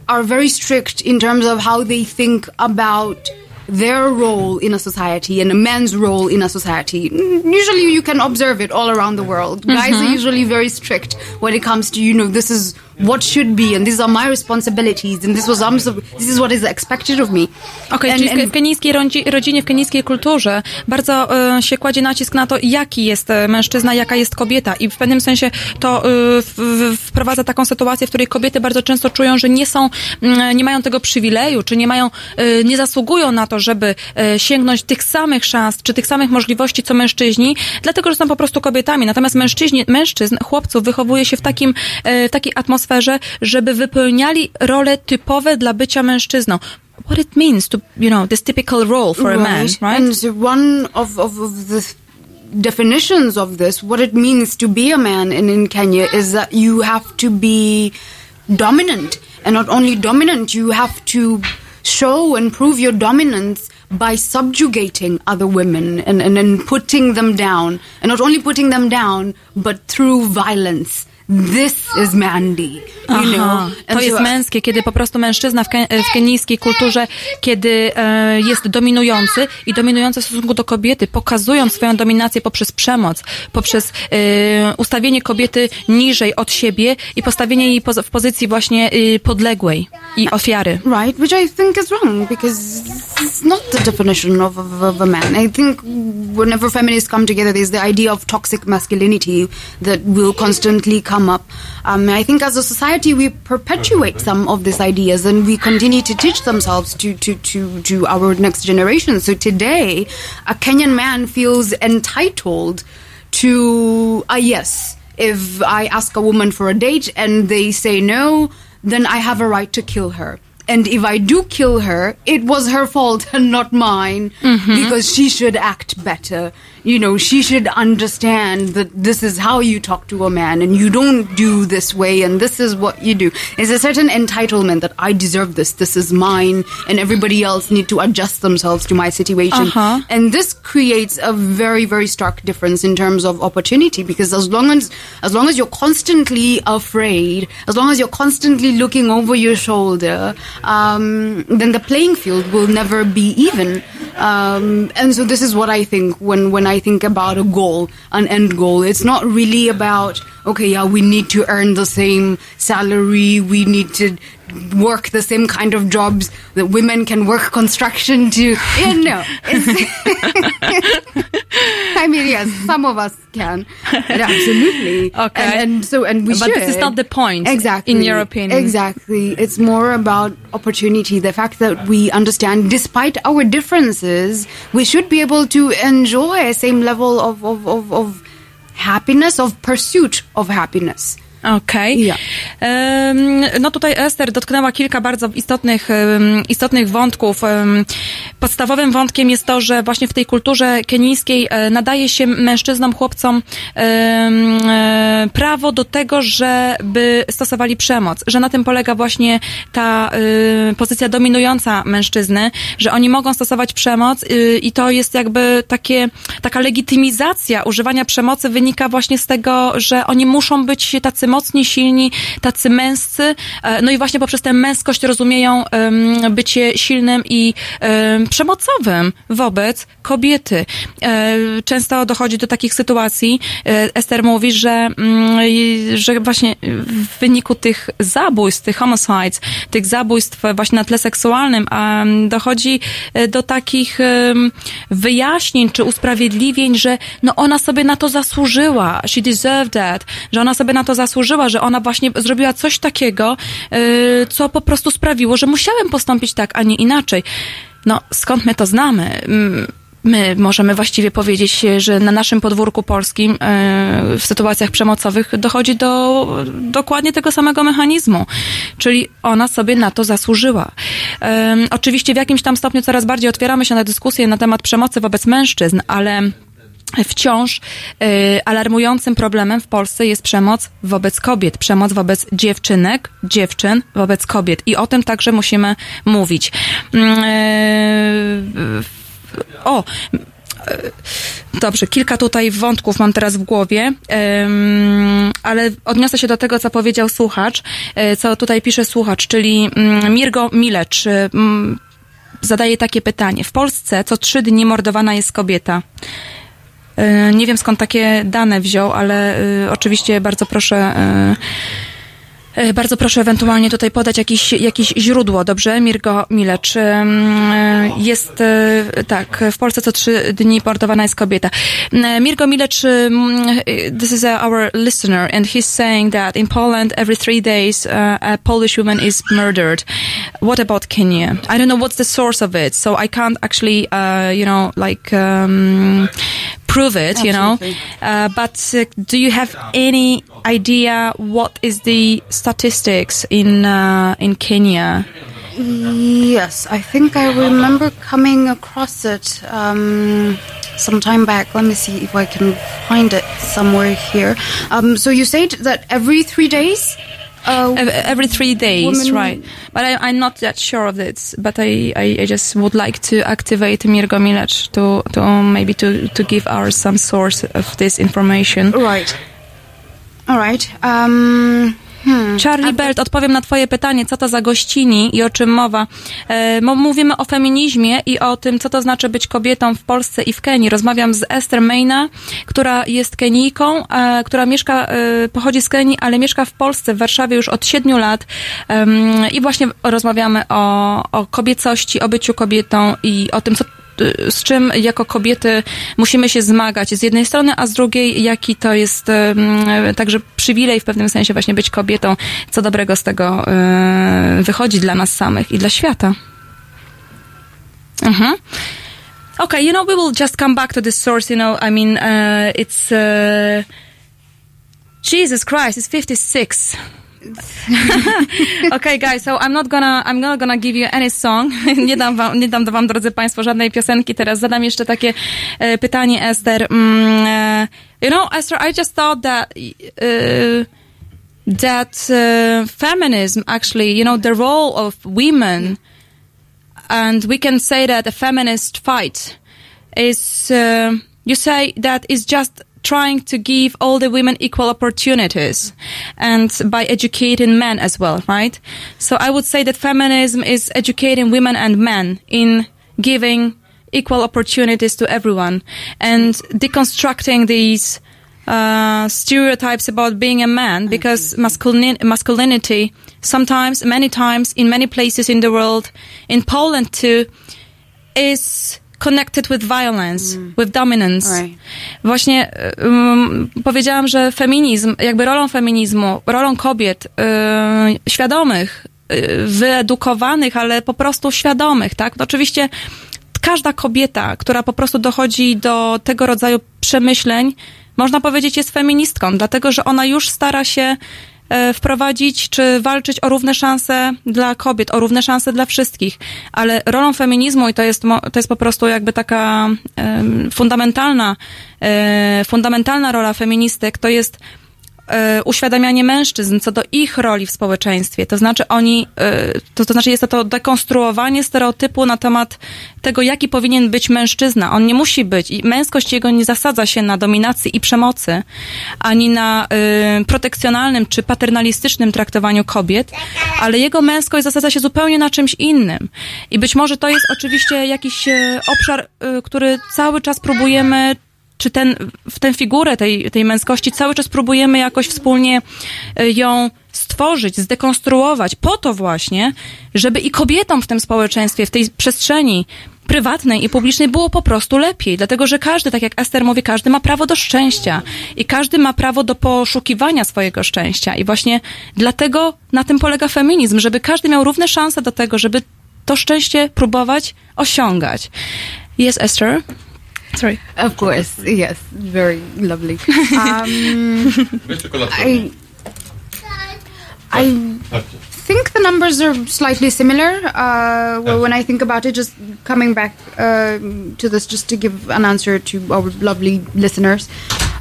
are very strict in terms of how they think about their role in a society and a man's role in a society. Usually you can observe it all around the world. Guys are usually very strict when it comes to, you know, this is what should be and these are my responsibilities and this was so, this is what is expected of me. Okej, And- czyli w- kenijskiej rodzi- rodzinie, w kenijskiej kulturze bardzo e, się kładzie nacisk na to, jaki jest e, mężczyzna, jaka jest kobieta. I w pewnym sensie to e, w, w, wprowadza taką sytuację, w której kobiety bardzo często czują, że nie są, mm, nie mają tego przywileju, czy nie mają, nie zasługują na to, żeby sięgnąć tych samych szans, czy tych samych możliwości, co mężczyźni, dlatego, że są po prostu kobietami. Natomiast mężczyźni, mężczyzn, chłopców wychowuje się w takim, w takiej atmosferze, żeby wypełniali role typowe dla bycia mężczyzną. What it means to, you know, this typical role for a man, right? And one of, of, of the definitions of this, what it means to be a man in, in Kenya is that you have to be dominant. And not only dominant, you have to show and prove your dominance by subjugating other women and, and, and putting them down. And not only putting them down, but through violence. This is manly, you know. To jest męskie, kiedy po prostu mężczyzna w, ke, w kenijskiej kulturze, kiedy e, jest dominujący i dominujący w stosunku do kobiety, pokazując swoją dominację poprzez przemoc, poprzez e, ustawienie kobiety niżej od siebie i postawienie jej poz- w pozycji właśnie e, podległej i ofiary. Right, which I think is wrong because is not the definition of, of, of a man. I think whenever feminists come together, there's the idea of toxic masculinity that will constantly come up. Um, I think as a society, we perpetuate some of these ideas and we continue to teach themselves to, to, to, to our next generation. So today, a Kenyan man feels entitled to a yes. If I ask a woman for a date and they say no, then I have a right to kill her. And if I do kill her, it was her fault and not mine because she should act better. You know, she should understand that this is how you talk to a man and you don't do this way and this is what you do. There's a certain entitlement that I deserve this, this is mine, and everybody else need to adjust themselves to my situation. Uh-huh. And this creates a very, very stark difference in terms of opportunity because as long as as long as you're constantly afraid, as long as you're constantly looking over your shoulder, um, then the playing field will never be even. Um, and so this is what I think when when I think about a goal, an end goal. It's not really about okay, yeah, we need to earn the same salary, we need to work the same kind of jobs that women can work construction to. Yeah, no. I mean, yes, some of us can. Absolutely. Okay. And, and so, and we But should. this is not the point, Exactly. in your opinion. Exactly. It's more about opportunity. The fact that we understand, despite our differences, we should be able to enjoy a same level of, of, of, of happiness, of pursuit of happiness. Okej. Em, No tutaj Ester dotknęła kilka bardzo istotnych, istotnych wątków. Podstawowym wątkiem jest to, że właśnie w tej kulturze kenijskiej e, nadaje się mężczyznom, chłopcom e, prawo do tego, żeby stosowali przemoc, że na tym polega właśnie ta y, pozycja dominująca mężczyzny, że oni mogą stosować przemoc y, i to jest jakby takie, taka legitymizacja używania przemocy wynika właśnie z tego, że oni muszą być tacy mocni, silni, tacy męscy, e, no i właśnie poprzez tę męskość rozumieją bycie silnym i em, przemocowym wobec kobiety. E, Często dochodzi do takich sytuacji, e, Ester mówi, że, mm, że właśnie w wyniku tych zabójstw, tych homicides, tych zabójstw właśnie na tle seksualnym, dochodzi do takich wyjaśnień czy usprawiedliwień, że no ona sobie na to zasłużyła, she deserved that, że ona sobie na to zasłużyła, że ona właśnie zrobiła coś takiego, e, co po prostu sprawiło, że musiałem postąpić tak, a nie inaczej. No, skąd my to znamy? Mm, My możemy właściwie powiedzieć, że na naszym podwórku polskim e, w sytuacjach przemocowych dochodzi do dokładnie tego samego mechanizmu, czyli ona sobie na to zasłużyła. Oczywiście w jakimś tam stopniu coraz bardziej otwieramy się na dyskusję na temat przemocy wobec mężczyzn, ale wciąż e, alarmującym problemem w Polsce jest przemoc wobec kobiet, przemoc wobec dziewczynek, dziewczyn, wobec kobiet. I o tym także musimy mówić. E, o, e, Dobrze, kilka tutaj wątków mam teraz w głowie, ale odniosę się do tego, co powiedział słuchacz, e, co tutaj pisze słuchacz, czyli mm, Mirgo Milecz mm, zadaje takie pytanie. W Polsce co trzy dni mordowana jest kobieta. E, Nie wiem skąd takie dane wziął, ale e, oczywiście bardzo proszę. e, Bardzo proszę ewentualnie tutaj podać jakieś, jakieś źródło, dobrze? Mirgo Milecz. Jest, tak, w Polsce co trzy dni portowana jest kobieta. Mirgo Milecz, this is our listener and he's saying that in Poland every three days a Polish woman is murdered. What about Kenya? I don't know what's the source of it, so I can't actually, uh, you know, like, um, prove it, you know. Uh, but uh, do you have any idea what is the statistics in uh, in Kenya? Yes, I think I remember coming across it um, some time back. Let me see if I can find it somewhere here. Um, so you said that every three days? Uh, Every three days, right? But I, I'm not that sure of this. But I, I, I just would like to activate Mirgo Milec to, to maybe to, to give our some source of this information. right. All right. Um, Charlie Belt, odpowiem na twoje pytanie, co to za gościni i o czym mowa. E, mówimy o feminizmie i o tym, co to znaczy być kobietą w Polsce i w Kenii. Rozmawiam z Esther Mayna, która jest Kenijką, e, która mieszka, e, pochodzi z Kenii, ale mieszka w Polsce, w Warszawie już od siedmiu lat i właśnie rozmawiamy o, o kobiecości, o byciu kobietą i o tym, co z czym jako kobiety musimy się zmagać z jednej strony, a z drugiej jaki to jest także przywilej w pewnym sensie właśnie być kobietą, co dobrego z tego e, wychodzi dla nas samych i dla świata. Mhm. Okay, you know, we will just come back to this source, you know, I mean, uh, it's, uh, Jesus Christ, it's 56. okay, guys, so I'm not gonna, I'm not gonna give you any song. nie dam wam, nie dam wam, drodzy państwo, żadnej piosenki. Teraz zadam jeszcze takie e, pytanie, Esther. Mm, e, you know, Esther, I just thought that, uh, that uh, feminism actually, you know, the role of women, and we can say that a feminist fight is, uh, you say that is just trying to give all the women equal opportunities and by educating men as well, right? So I would say that feminism is educating women and men in giving equal opportunities to everyone and deconstructing these uh, stereotypes about being a man because masculin- masculinity sometimes, many times, in many places in the world, in Poland too, is connected with violence, with dominance. Right. Właśnie um, powiedziałam, że feminizm, jakby rolą feminizmu, rolą kobiet y, świadomych, y, wyedukowanych, ale po prostu świadomych, tak? To oczywiście każda kobieta, która po prostu dochodzi do tego rodzaju przemyśleń, można powiedzieć, jest feministką, dlatego że ona już stara się wprowadzić czy walczyć o równe szanse dla kobiet, o równe szanse dla wszystkich. Ale rolą feminizmu, i to jest, to jest po prostu jakby taka fundamentalna, e, fundamentalna rola feministek, to jest e, uświadamianie mężczyzn co do ich roli w społeczeństwie. To znaczy oni, e, to, to znaczy jest to, to dekonstruowanie stereotypu na temat tego, jaki powinien być mężczyzna. On nie musi być i męskość jego nie zasadza się na dominacji i przemocy, ani na e, protekcjonalnym czy paternalistycznym traktowaniu kobiet, ale jego męskość zasadza się zupełnie na czymś innym. I być może to jest oczywiście jakiś e, obszar, e, który cały czas próbujemy czy ten, w tę figurę tej, tej męskości cały czas próbujemy jakoś wspólnie y, ją stworzyć, zdekonstruować po to właśnie, żeby i kobietom w tym społeczeństwie, w tej przestrzeni prywatnej i publicznej było po prostu lepiej, dlatego że każdy, tak jak Ester mówi, każdy ma prawo do szczęścia i każdy ma prawo do poszukiwania swojego szczęścia i właśnie dlatego na tym polega feminizm, żeby każdy miał równe szanse do tego, żeby to szczęście próbować osiągać. Yes, Esther? Sorry. Of course, yes, very lovely. Um, I, I think the numbers are slightly similar. Uh, well, when I think about it, just coming back uh, to this, just to give an answer to our lovely listeners.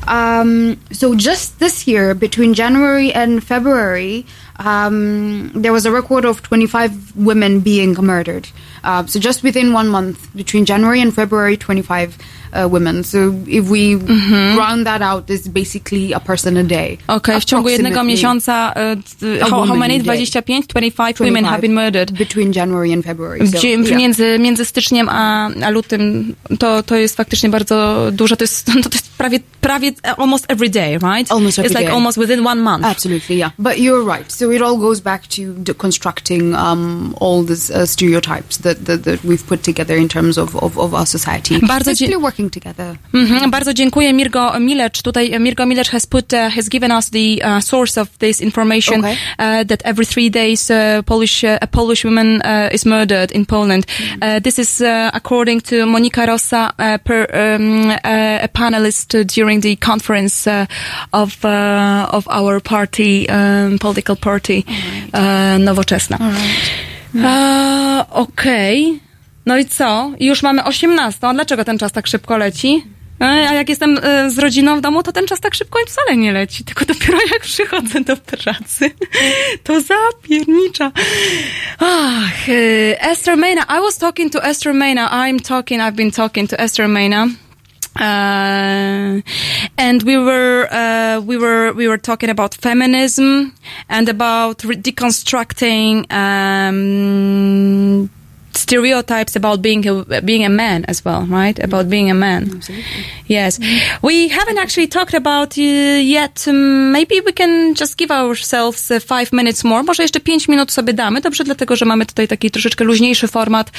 Um, so just this year, between January and February, um, there was a record of 25 women being murdered. Uh, so just within one month, between January and February, 25 uh, women. So if we round that out, it's basically a person a day. Okej, w ciągu jednego miesiąca, A how, how many? a day. 25? 25 women have been murdered. between January and February. So, yeah. między, między styczniem a, a lutym to, to jest faktycznie bardzo dużo. To jest, to jest prawie, prawie almost every day, right? Almost every It's like day. almost within one month. Absolutely, yeah. But you're right. So it all goes back to deconstructing um, all these uh, stereotypes that, that, that we've put together in terms of, of, of our society. Bardzo dzie- Basically working together. Mhm, bardzo dziękuję Mirgo Milecz. Tutaj Mirgo Milecz has put, uh, has given us the uh, source of this information Okay. uh, that every three days uh, Polish uh, a Polish woman uh, is murdered in Poland. Uh, this is uh, according to Monika Rossa, uh, per, um, a panelist during the conference uh, of uh, of our party, um, political party, uh, Nowoczesna. E, Okej. No i co? Już mamy 18. A dlaczego ten czas tak szybko leci? E, A jak jestem e, z rodziną w domu, to ten czas tak szybko wcale nie leci. Tylko dopiero jak przychodzę do pracy, to zapiernicza. Ach, e, Esther Mayna. I was talking to Esther Mayna. I'm talking, I've been talking to Esther Mayna. Uh, and we were uh, we were we were talking about feminism and about deconstructing um, stereotypes about being a being a man as well, right? About being a man. Yes, we haven't actually talked about uh, yet. Um, maybe we can just give ourselves uh, five minutes more. Może jeszcze pięć minut sobie damy. Dobrze, dlatego że mamy tutaj taki troszeczkę luźniejszy format.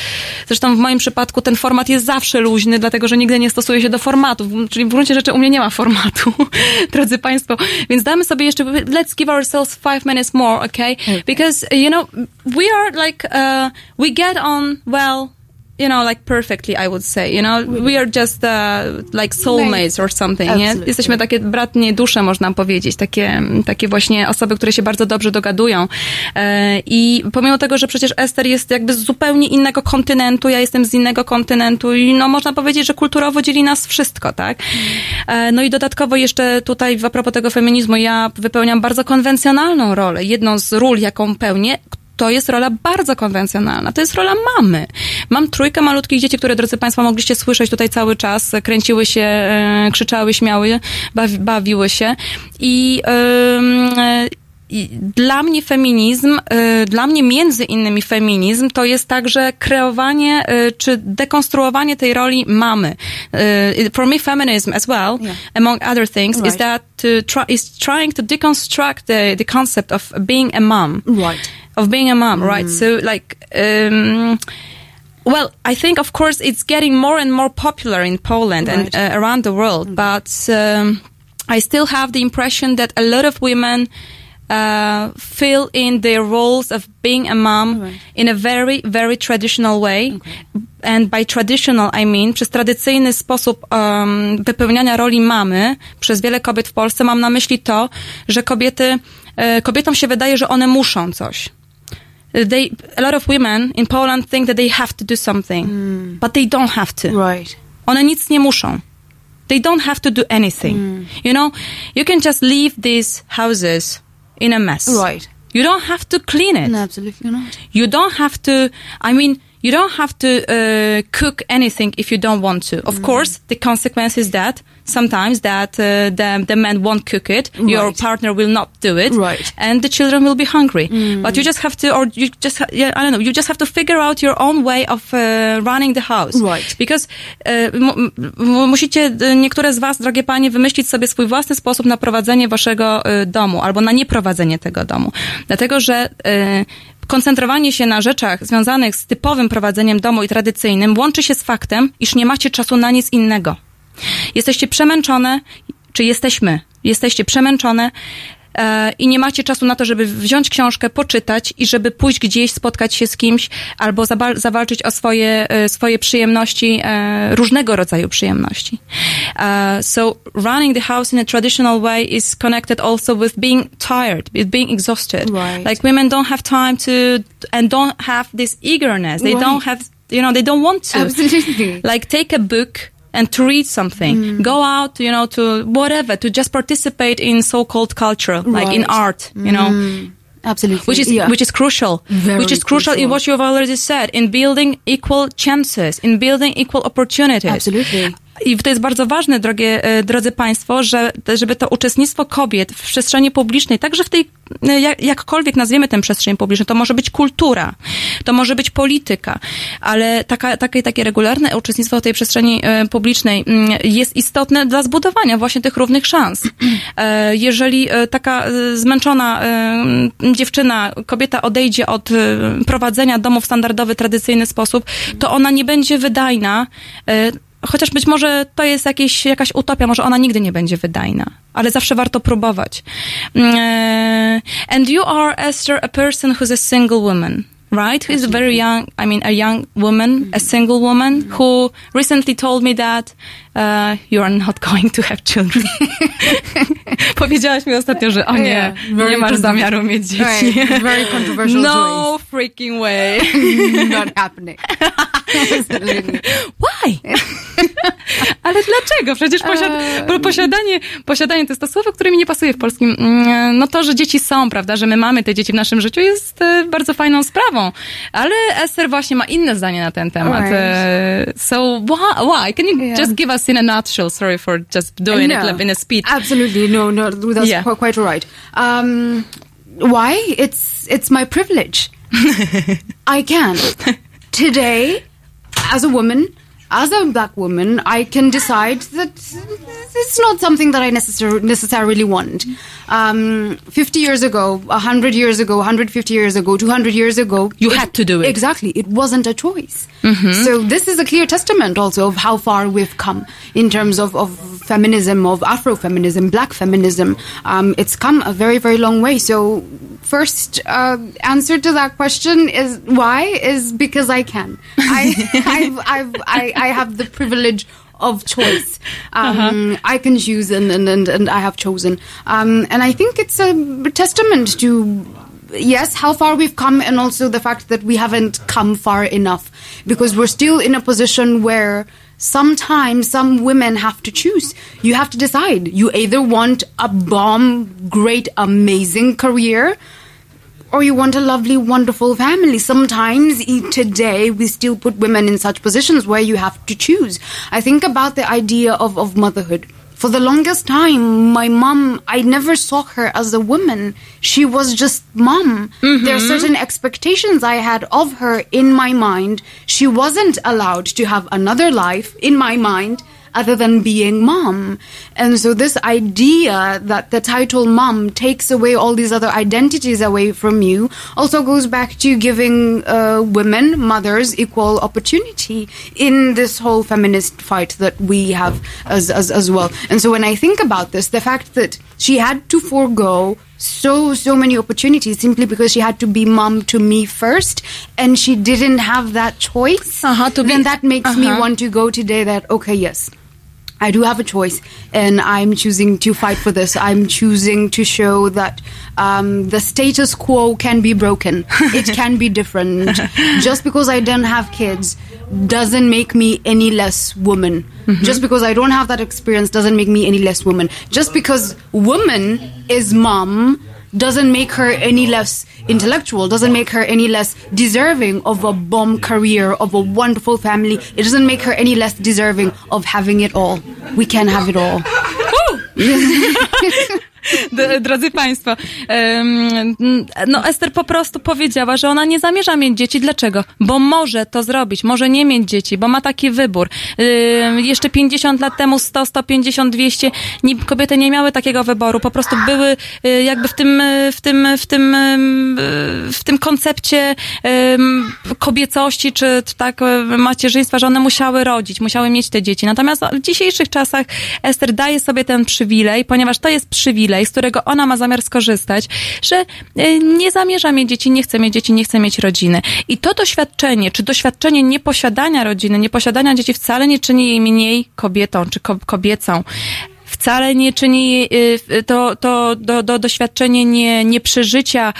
Zresztą w moim przypadku ten format jest zawsze luźny, dlatego że nigdy nie stosuję się do formatów. Czyli w gruncie rzeczy u mnie nie ma formatu, drodzy Państwo. Więc damy sobie jeszcze. Let's give ourselves five minutes more, okay? Because you know we are like uh, we get on well. You know, like perfectly, I would say. You know, we are just uh, like soulmates or something. Nie? Absolutely. Jesteśmy takie bratnie dusze, można powiedzieć. Takie, takie właśnie osoby, które się bardzo dobrze dogadują. E, I pomimo tego, że przecież Ester jest jakby z zupełnie innego kontynentu, ja jestem z innego kontynentu i no można powiedzieć, że kulturowo dzieli nas wszystko, tak? E, No i dodatkowo jeszcze tutaj a propos tego feminizmu, ja wypełniam bardzo konwencjonalną rolę. Jedną z ról, jaką pełnię, to jest rola bardzo konwencjonalna. To jest rola mamy. Mam trójkę malutkich dzieci, które, drodzy Państwo, mogliście słyszeć tutaj cały czas. Kręciły się, e, krzyczały, śmiały, bawi, bawiły się. I, e, dla mnie feminizm, dla mnie między innymi feminizm, to jest także kreowanie czy dekonstruowanie tej roli mamy. For me, feminism as well, Yeah. among other things, is Right. that to try, is trying to deconstruct the, the concept of being a mom Right. of being a mom, right? So like, um, well, I think of course it's getting more and more popular in Poland and uh, around the world, but um, I still have the impression that a lot of women uh, fill in their roles of being a mom Right. in a very, very traditional way. And by traditional, I mean, przez tradycyjny sposób um, wypełniania roli mamy przez wiele kobiet w Polsce mam na myśli to, że kobiety, e, kobietom się wydaje, że one muszą coś. They, a lot of women in Poland think that they have to do something, but they don't have to. Right. One nic nie muszą. They don't have to do anything. You know, you can just leave these houses in a mess. Right. You don't have to clean it. No, absolutely not. You don't have to, I mean, you don't have to uh, cook anything if you don't want to. Of course, the consequence is that sometimes that uh, the, the man won't cook it, your Right. partner will not do it, Right. and the children will be hungry. But you just have to, or you just, yeah, I don't know, you just have to figure out your own way of uh, running the house. Right. Because uh, m- m- musicie, y, niektóre z was, drogie panie, wymyślić sobie swój własny sposób na prowadzenie waszego y, domu, albo na nieprowadzenie tego domu. Dlatego, że koncentrowanie się na rzeczach związanych z typowym prowadzeniem domu i tradycyjnym łączy się z faktem, iż nie macie czasu na nic innego. Jesteście przemęczone, czy jesteśmy, jesteście przemęczone i nie macie czasu na to, żeby wziąć książkę, poczytać i żeby pójść gdzieś, spotkać się z kimś albo zawalczyć o swoje, e, swoje przyjemności, e, różnego rodzaju przyjemności. Uh, so running the house in a traditional way is connected also with being tired, with being exhausted. Right. Like women don't have time to, and don't have this eagerness. They Right. don't have, you know, they don't want to Absolutely. like take a book and to read something. Mm. Go out you know to whatever to just participate in so-called culture like in art you know. Mm. Absolutely. which is yeah. which is crucial. Very which is crucial, in what you've already said in building equal chances in building equal opportunities. Absolutely. I to jest bardzo ważne, drogie, e, drodzy Państwo, że, żeby to uczestnictwo kobiet w przestrzeni publicznej, także w tej, e, jak, jakkolwiek nazwiemy tę przestrzeń publiczną, to może być kultura, to może być polityka, ale taka, takie, takie regularne uczestnictwo w tej przestrzeni e, publicznej mm, jest istotne dla zbudowania właśnie tych równych szans. Jeżeli taka zmęczona dziewczyna, kobieta odejdzie od prowadzenia domu w standardowy, tradycyjny sposób, to ona nie będzie wydajna, Chociaż być może to jest jakieś, jakaś utopia, może ona nigdy nie będzie wydajna, ale zawsze warto próbować. Mm, And you are, Esther, a person who's a single woman, right? Who is very young, I mean, a young woman, a single woman who recently told me that uh, you are not going to have children. Powiedziałaś mi ostatnio, że o nie, Yeah, nie masz zamiaru mieć dzieci. Right, very controversial No freaking way. Not happening. Why? Ale dlaczego? Przecież posiad bo posiadanie, posiadanie to jest to słowo, które mi nie pasuje w polskim. Mm, No to, że dzieci są, prawda, że my mamy te dzieci w naszym życiu jest e, bardzo fajną sprawą. Ale Esther właśnie ma inne zdanie na ten temat. Right. So why? why? Can you Yeah. just give us in a nutshell, sorry for just doing it like in a speech. Absolutely, no, no, that's Yeah. quite right. Um, why? It's it's my privilege. I can today, as a woman, as a black woman, I can decide that it's not something that I necessar- necessarily want. Um, Fifty years ago, hundred years ago, hundred fifty years ago, two hundred years ago, You had to do it. Exactly, it wasn't a choice. So this is a clear testament also of how far we've come in terms of, of feminism, of Afrofeminism, black feminism. Um, it's come a very, very long way. So first uh, answer to that question is why is because I can. I, I've, I've, I, I have the privilege of choice. Um, I can choose and, and, and, and I have chosen. Um, and I think it's a testament to yes, how far we've come, and also the fact that we haven't come far enough because we're still in a position where sometimes some women have to choose. You have to decide. You either want a bomb, great, amazing career. Or you want a lovely, wonderful family. Sometimes today we still put women in such positions where you have to choose. I think about the idea of, of motherhood. For the longest time, my mom, I never saw her as a woman. She was just mom. There are mm-hmm. certain expectations I had of her in my mind. She wasn't allowed to have another life in my mind other than being mom. And so this idea that the title mom takes away all these other identities away from you also goes back to giving uh, women, mothers, equal opportunity in this whole feminist fight that we have as, as, as well. And so when I think about this, the fact that she had to forego so so many opportunities simply because she had to be mom to me first and she didn't have that choice Uh-huh, to be- then that makes me uh-huh. want to go today that okay yes I do have a choice, and I'm choosing to fight for this. I'm choosing to show that um, the status quo can be broken. it can be different. Just because I don't have kids doesn't make me any less woman. Just because I don't have that experience doesn't make me any less woman. Just because woman is mom doesn't make her any less intellectual, doesn't make her any less deserving of a bomb career, of a wonderful family. It doesn't make her any less deserving of having it all. We can have it all. Drodzy Państwo, no Ester po prostu powiedziała, że ona nie zamierza mieć dzieci. Dlaczego? Bo może to zrobić, może nie mieć dzieci, bo ma taki wybór. Jeszcze 50 lat temu, 100, 150, 200, nie, kobiety nie miały takiego wyboru. Po prostu były y, jakby w tym, y, w tym, w tym, ym, y, w tym koncepcie kobiecości, czy tak macierzyństwa, że one musiały rodzić, musiały mieć te dzieci. Natomiast w dzisiejszych czasach Ester daje sobie ten przywilej, ponieważ to jest przywilej, z którego ona ma zamiar skorzystać, że y, nie zamierza mieć dzieci, nie chce mieć dzieci, nie chce mieć rodziny. I to doświadczenie, czy doświadczenie nieposiadania rodziny, nieposiadania dzieci wcale nie czyni jej mniej kobietą, czy ko- kobiecą wcale nie czyni y, to, to do, do, doświadczenie nie, nie przeżycia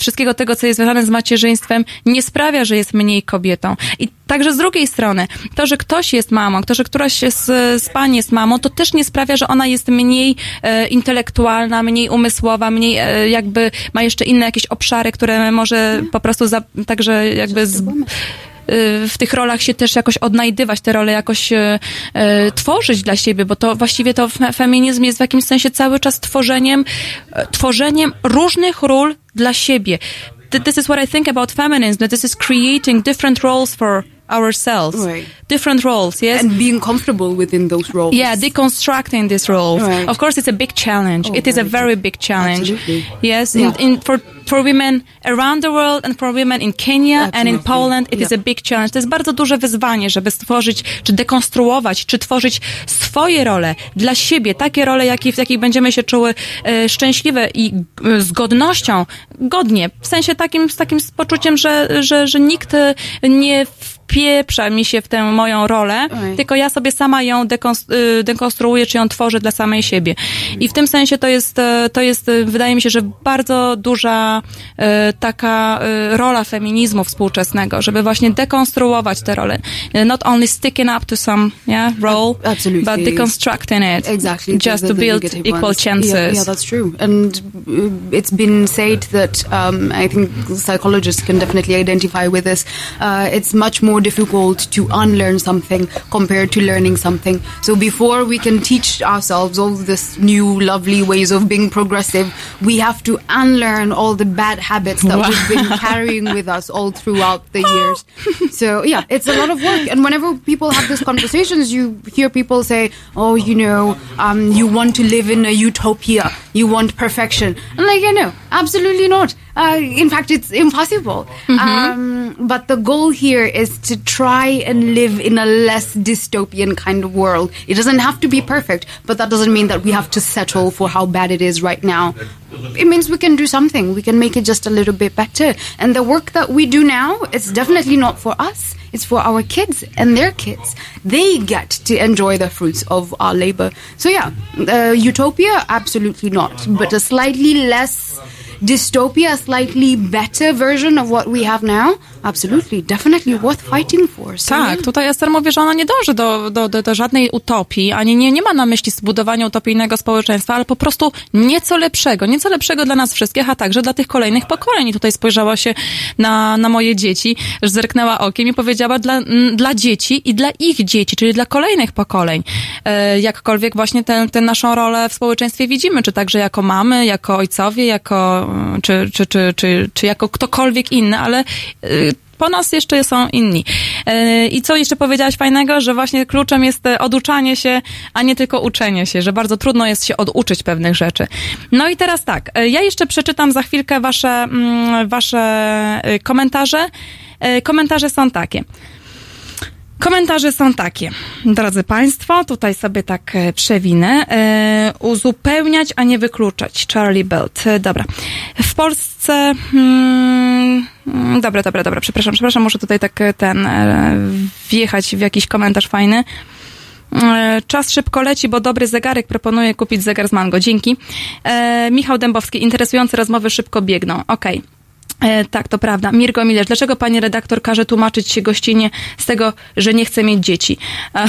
wszystkiego tego, co jest związane z macierzyństwem, nie sprawia, że jest mniej kobietą. I także z drugiej strony, to, że ktoś jest mamą, to, że któraś z, z pań jest mamą, to też nie sprawia, że ona jest mniej e, intelektualna, mniej umysłowa, mniej e, jakby ma jeszcze inne jakieś obszary, które może po prostu za, także jakby z, w tych rolach się też jakoś odnajdywać, te role jakoś e, e, tworzyć dla siebie, bo to właściwie to fe- feminizm jest w jakimś sensie cały czas tworzeniem, e, tworzeniem różnych ról dla siebie. Th- This is what I think about feminism, that this is creating different roles for ourselves. Right. Different roles, yes? And being comfortable within those roles. Yeah, deconstructing these roles. Right. Of course, it's a big challenge. Oh, it is a very big challenge. Absolutely. Yes, Yeah. in, in, for, for women around the world and for women in Kenya and in Absolutely. Poland, it is Yeah. a big challenge. To jest bardzo duże wyzwanie, żeby stworzyć, czy dekonstruować, czy tworzyć swoje role dla siebie, takie role, jakie, w jakich będziemy się czuły e, szczęśliwe i e, z godnością, godnie, w sensie takim, z takim poczuciem, że, że, że nikt e, nie w wpieprza mi się w tę moją rolę, Oj. tylko ja sobie sama ją y, dekonstruuję, czy ją tworzę dla samej siebie. I w tym sensie to jest, e, to jest, e, wydaje mi się, że bardzo duża e, taka rola feminizmu współczesnego, żeby właśnie dekonstruować te role. Not only sticking up to some yeah, role, Absolutely. but deconstructing it. exactly Just the- to the build negative equal ones. chances. Yeah, yeah, that's true. And uh, it's been said that um, I think psychologists can definitely identify with this. Uh, it's much more difficult to unlearn something compared to learning something. So before we can teach ourselves all this new lovely ways of being progressive, we have to unlearn all the bad habits that we've been carrying with us all throughout the years. So yeah, it's a lot of work. And whenever people have these conversations, you hear people say, "Oh, you know, um, you want to live in a utopia. You want perfection." I'm like, yeah, no, absolutely not. Uh, in fact, it's impossible. Um, but the goal here is to try and live in a less dystopian kind of world. It doesn't have to be perfect, but that doesn't mean that we have to settle for how bad it is right now. It means we can do something. We can make it just a little bit better. And the work that we do now, it's definitely not for us. It's for our kids and their kids. They get to enjoy the fruits of our labor. So yeah, uh, utopia, absolutely not. But a slightly less dystopia, a slightly better version of what we have now, absolutely, definitely worth fighting for. So, Tak, yeah. tutaj Ester mówi, że ona nie dąży do, do, do, do żadnej utopii, ani nie, nie ma na myśli zbudowania utopijnego społeczeństwa, ale po prostu nieco lepszego, nieco lepszego dla nas wszystkich, a także dla tych kolejnych pokoleń. I tutaj spojrzała się na, na moje dzieci, zerknęła okiem i powiedziała dla, m, dla dzieci i dla ich dzieci, czyli dla kolejnych pokoleń. E, jakkolwiek właśnie tę tę naszą rolę w społeczeństwie widzimy, czy także jako mamy, jako ojcowie, jako, czy, czy, czy, czy, czy jako ktokolwiek inny, ale e, po nas jeszcze są inni. E, I co jeszcze powiedziałaś fajnego, że właśnie kluczem jest e, oduczanie się, a nie tylko uczenie się, że bardzo trudno jest się oduczyć pewnych rzeczy. No i teraz tak, e, ja jeszcze przeczytam za chwilkę wasze, mm, wasze komentarze. Komentarze są takie. Komentarze są takie, drodzy Państwo, tutaj sobie tak przewinę. E, uzupełniać, a nie wykluczać. Charlie Belt. Dobra. W Polsce. Hmm, mm, dobra, dobra, dobra, przepraszam, przepraszam, muszę tutaj tak e, ten e, wjechać w jakiś komentarz fajny. E, Czas szybko leci, bo dobry zegarek proponuję kupić zegar z Mango. Dzięki. E, Michał Dębowski, interesujące rozmowy szybko biegną. Okej. E, tak, to prawda. Mirko Milesz, dlaczego pani redaktor każe tłumaczyć się gościnie z tego, że nie chce mieć dzieci? E,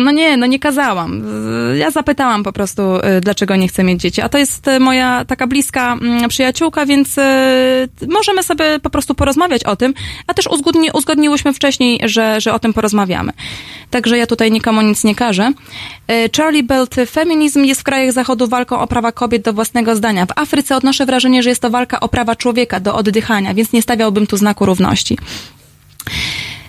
no nie, no nie kazałam. Ja zapytałam po prostu, e, dlaczego nie chce mieć dzieci. A to jest e, moja taka bliska mm, przyjaciółka, więc e, możemy sobie po prostu porozmawiać o tym, a też uzgodni, uzgodniłyśmy wcześniej, że, że o tym porozmawiamy. Także ja tutaj nikomu nic nie każę. E, Charlie Belt, feminizm jest w krajach zachodu walką o prawa kobiet do własnego zdania. W Afryce odnoszę wrażenie, że jest to walka o prawa człowieka do oddychania, więc nie stawiałbym tu znaku równości.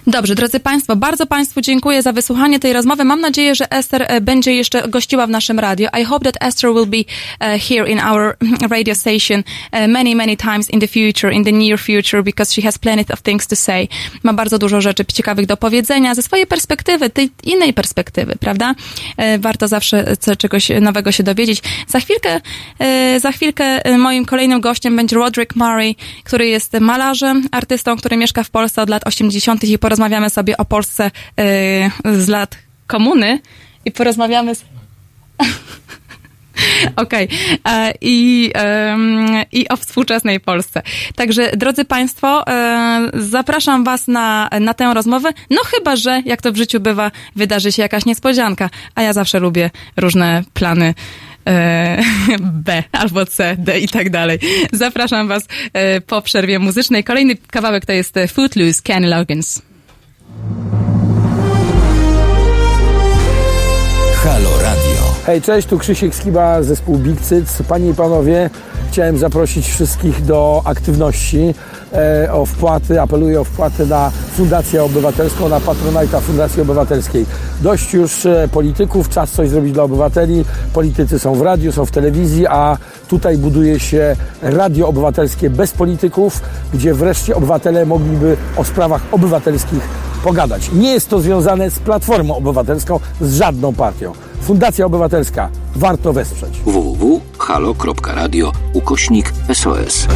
Dobrze, drodzy Państwo, bardzo Państwu dziękuję za wysłuchanie tej rozmowy. Mam nadzieję, że Esther e, będzie jeszcze gościła w naszym radio. I hope that Esther will be uh, here in our radio station uh, many, many times in the future, in the near future, because she has plenty of things to say. Ma bardzo dużo rzeczy ciekawych do powiedzenia ze swojej perspektywy, tej innej perspektywy, prawda? Warto zawsze czegoś nowego się dowiedzieć. Za chwilkę, za chwilkę moim kolejnym gościem będzie Roderick Murray, który jest malarzem, artystą, który mieszka w Polsce od lat 80. i porozmawiamy sobie o Polsce e, z lat komuny i porozmawiamy z... Okej. E, I, I o współczesnej Polsce. Także, drodzy Państwo, e, zapraszam Was na, na tę rozmowę. No chyba, że, jak to w życiu bywa, wydarzy się jakaś niespodzianka. A ja zawsze lubię różne plany e, B albo C, D i tak dalej. Zapraszam Was po przerwie muzycznej. Kolejny kawałek to jest Footloose, Kenny Loggins. Halo Radio. Hej, cześć, tu Krzysiek Skiba, zespół Big Cyc. Panie i panowie, chciałem zaprosić wszystkich do aktywności, e, o wpłaty, apeluję o wpłaty na Fundację Obywatelską, na Patronajta Fundacji Obywatelskiej. Dość już e, polityków, czas coś zrobić dla obywateli. Politycy są w radiu, są w telewizji, a tutaj buduje się radio obywatelskie bez polityków, gdzie wreszcie obywatele mogliby o sprawach obywatelskich pogadać. Nie jest to związane z Platformą Obywatelską, z żadną partią. Fundacja Obywatelska. Warto wesprzeć. www.halo.radio ukośnik SOS.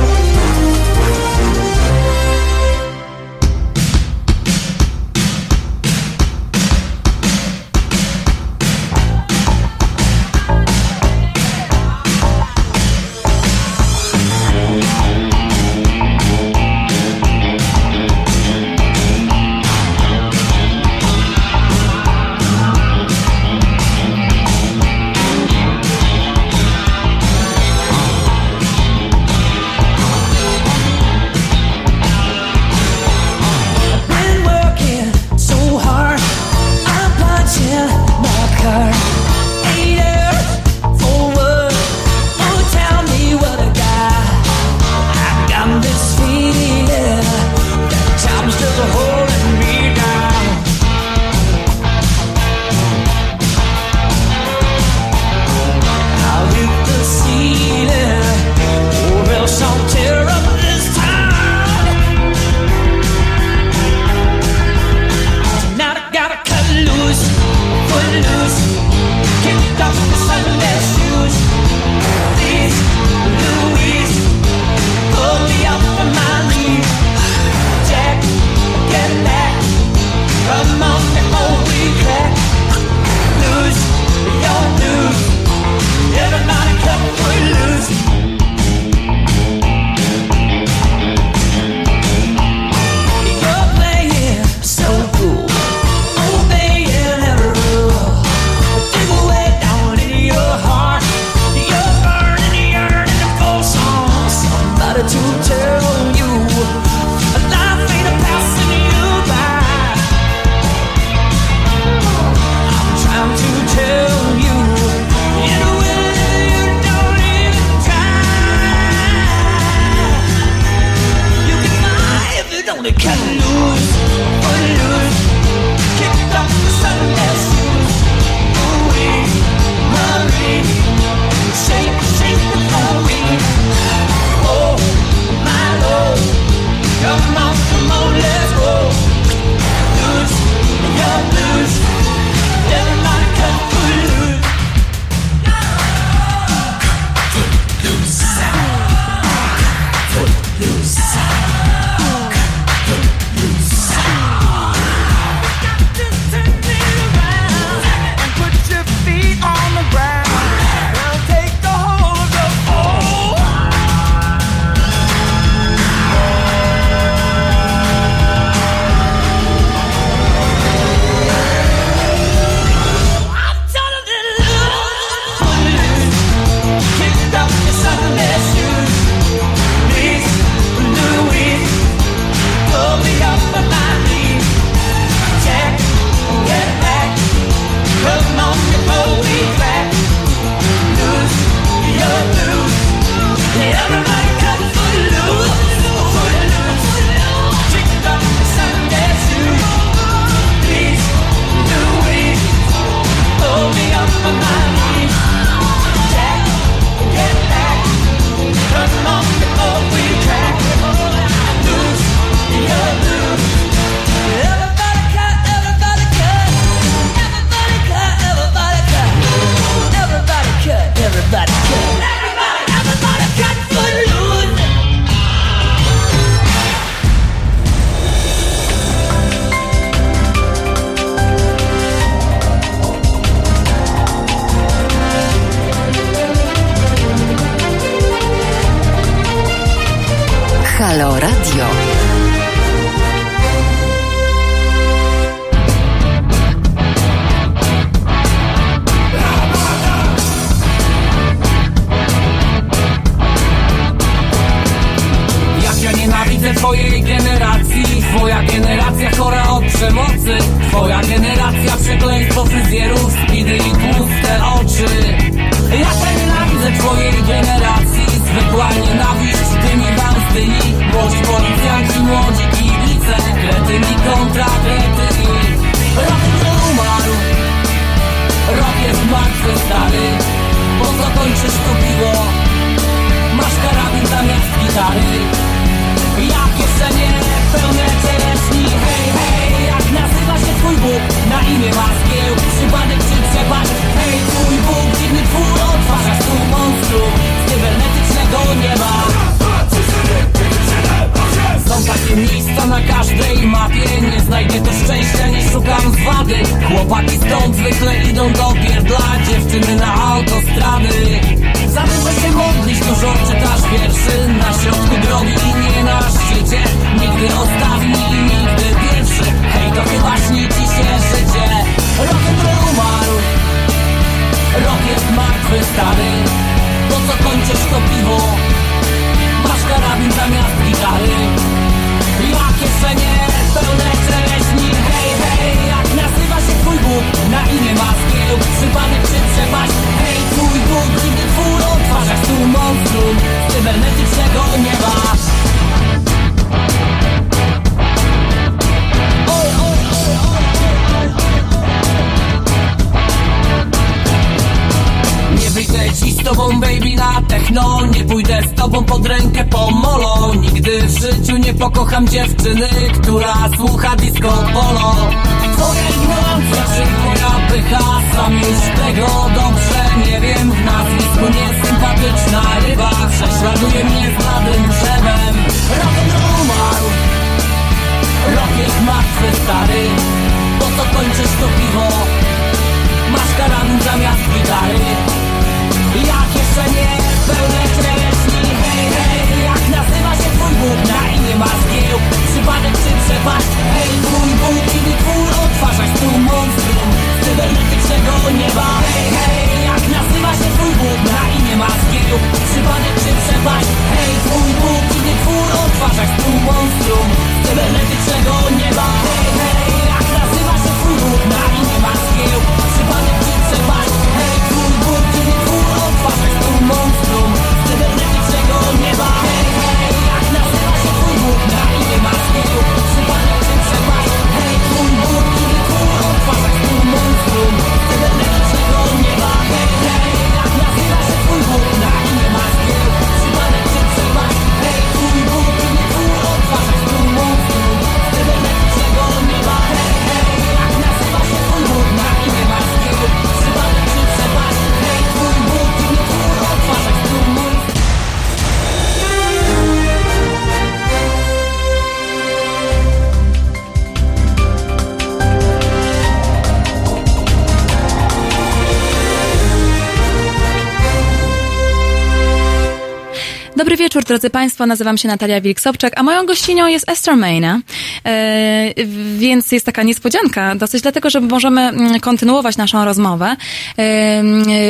Drodzy Państwo. Nazywam się Natalia Wilk-Sobczak, a moją gościnią jest Esther Mayna. E, więc jest taka niespodzianka dosyć, dlatego, że możemy mm, kontynuować naszą rozmowę e,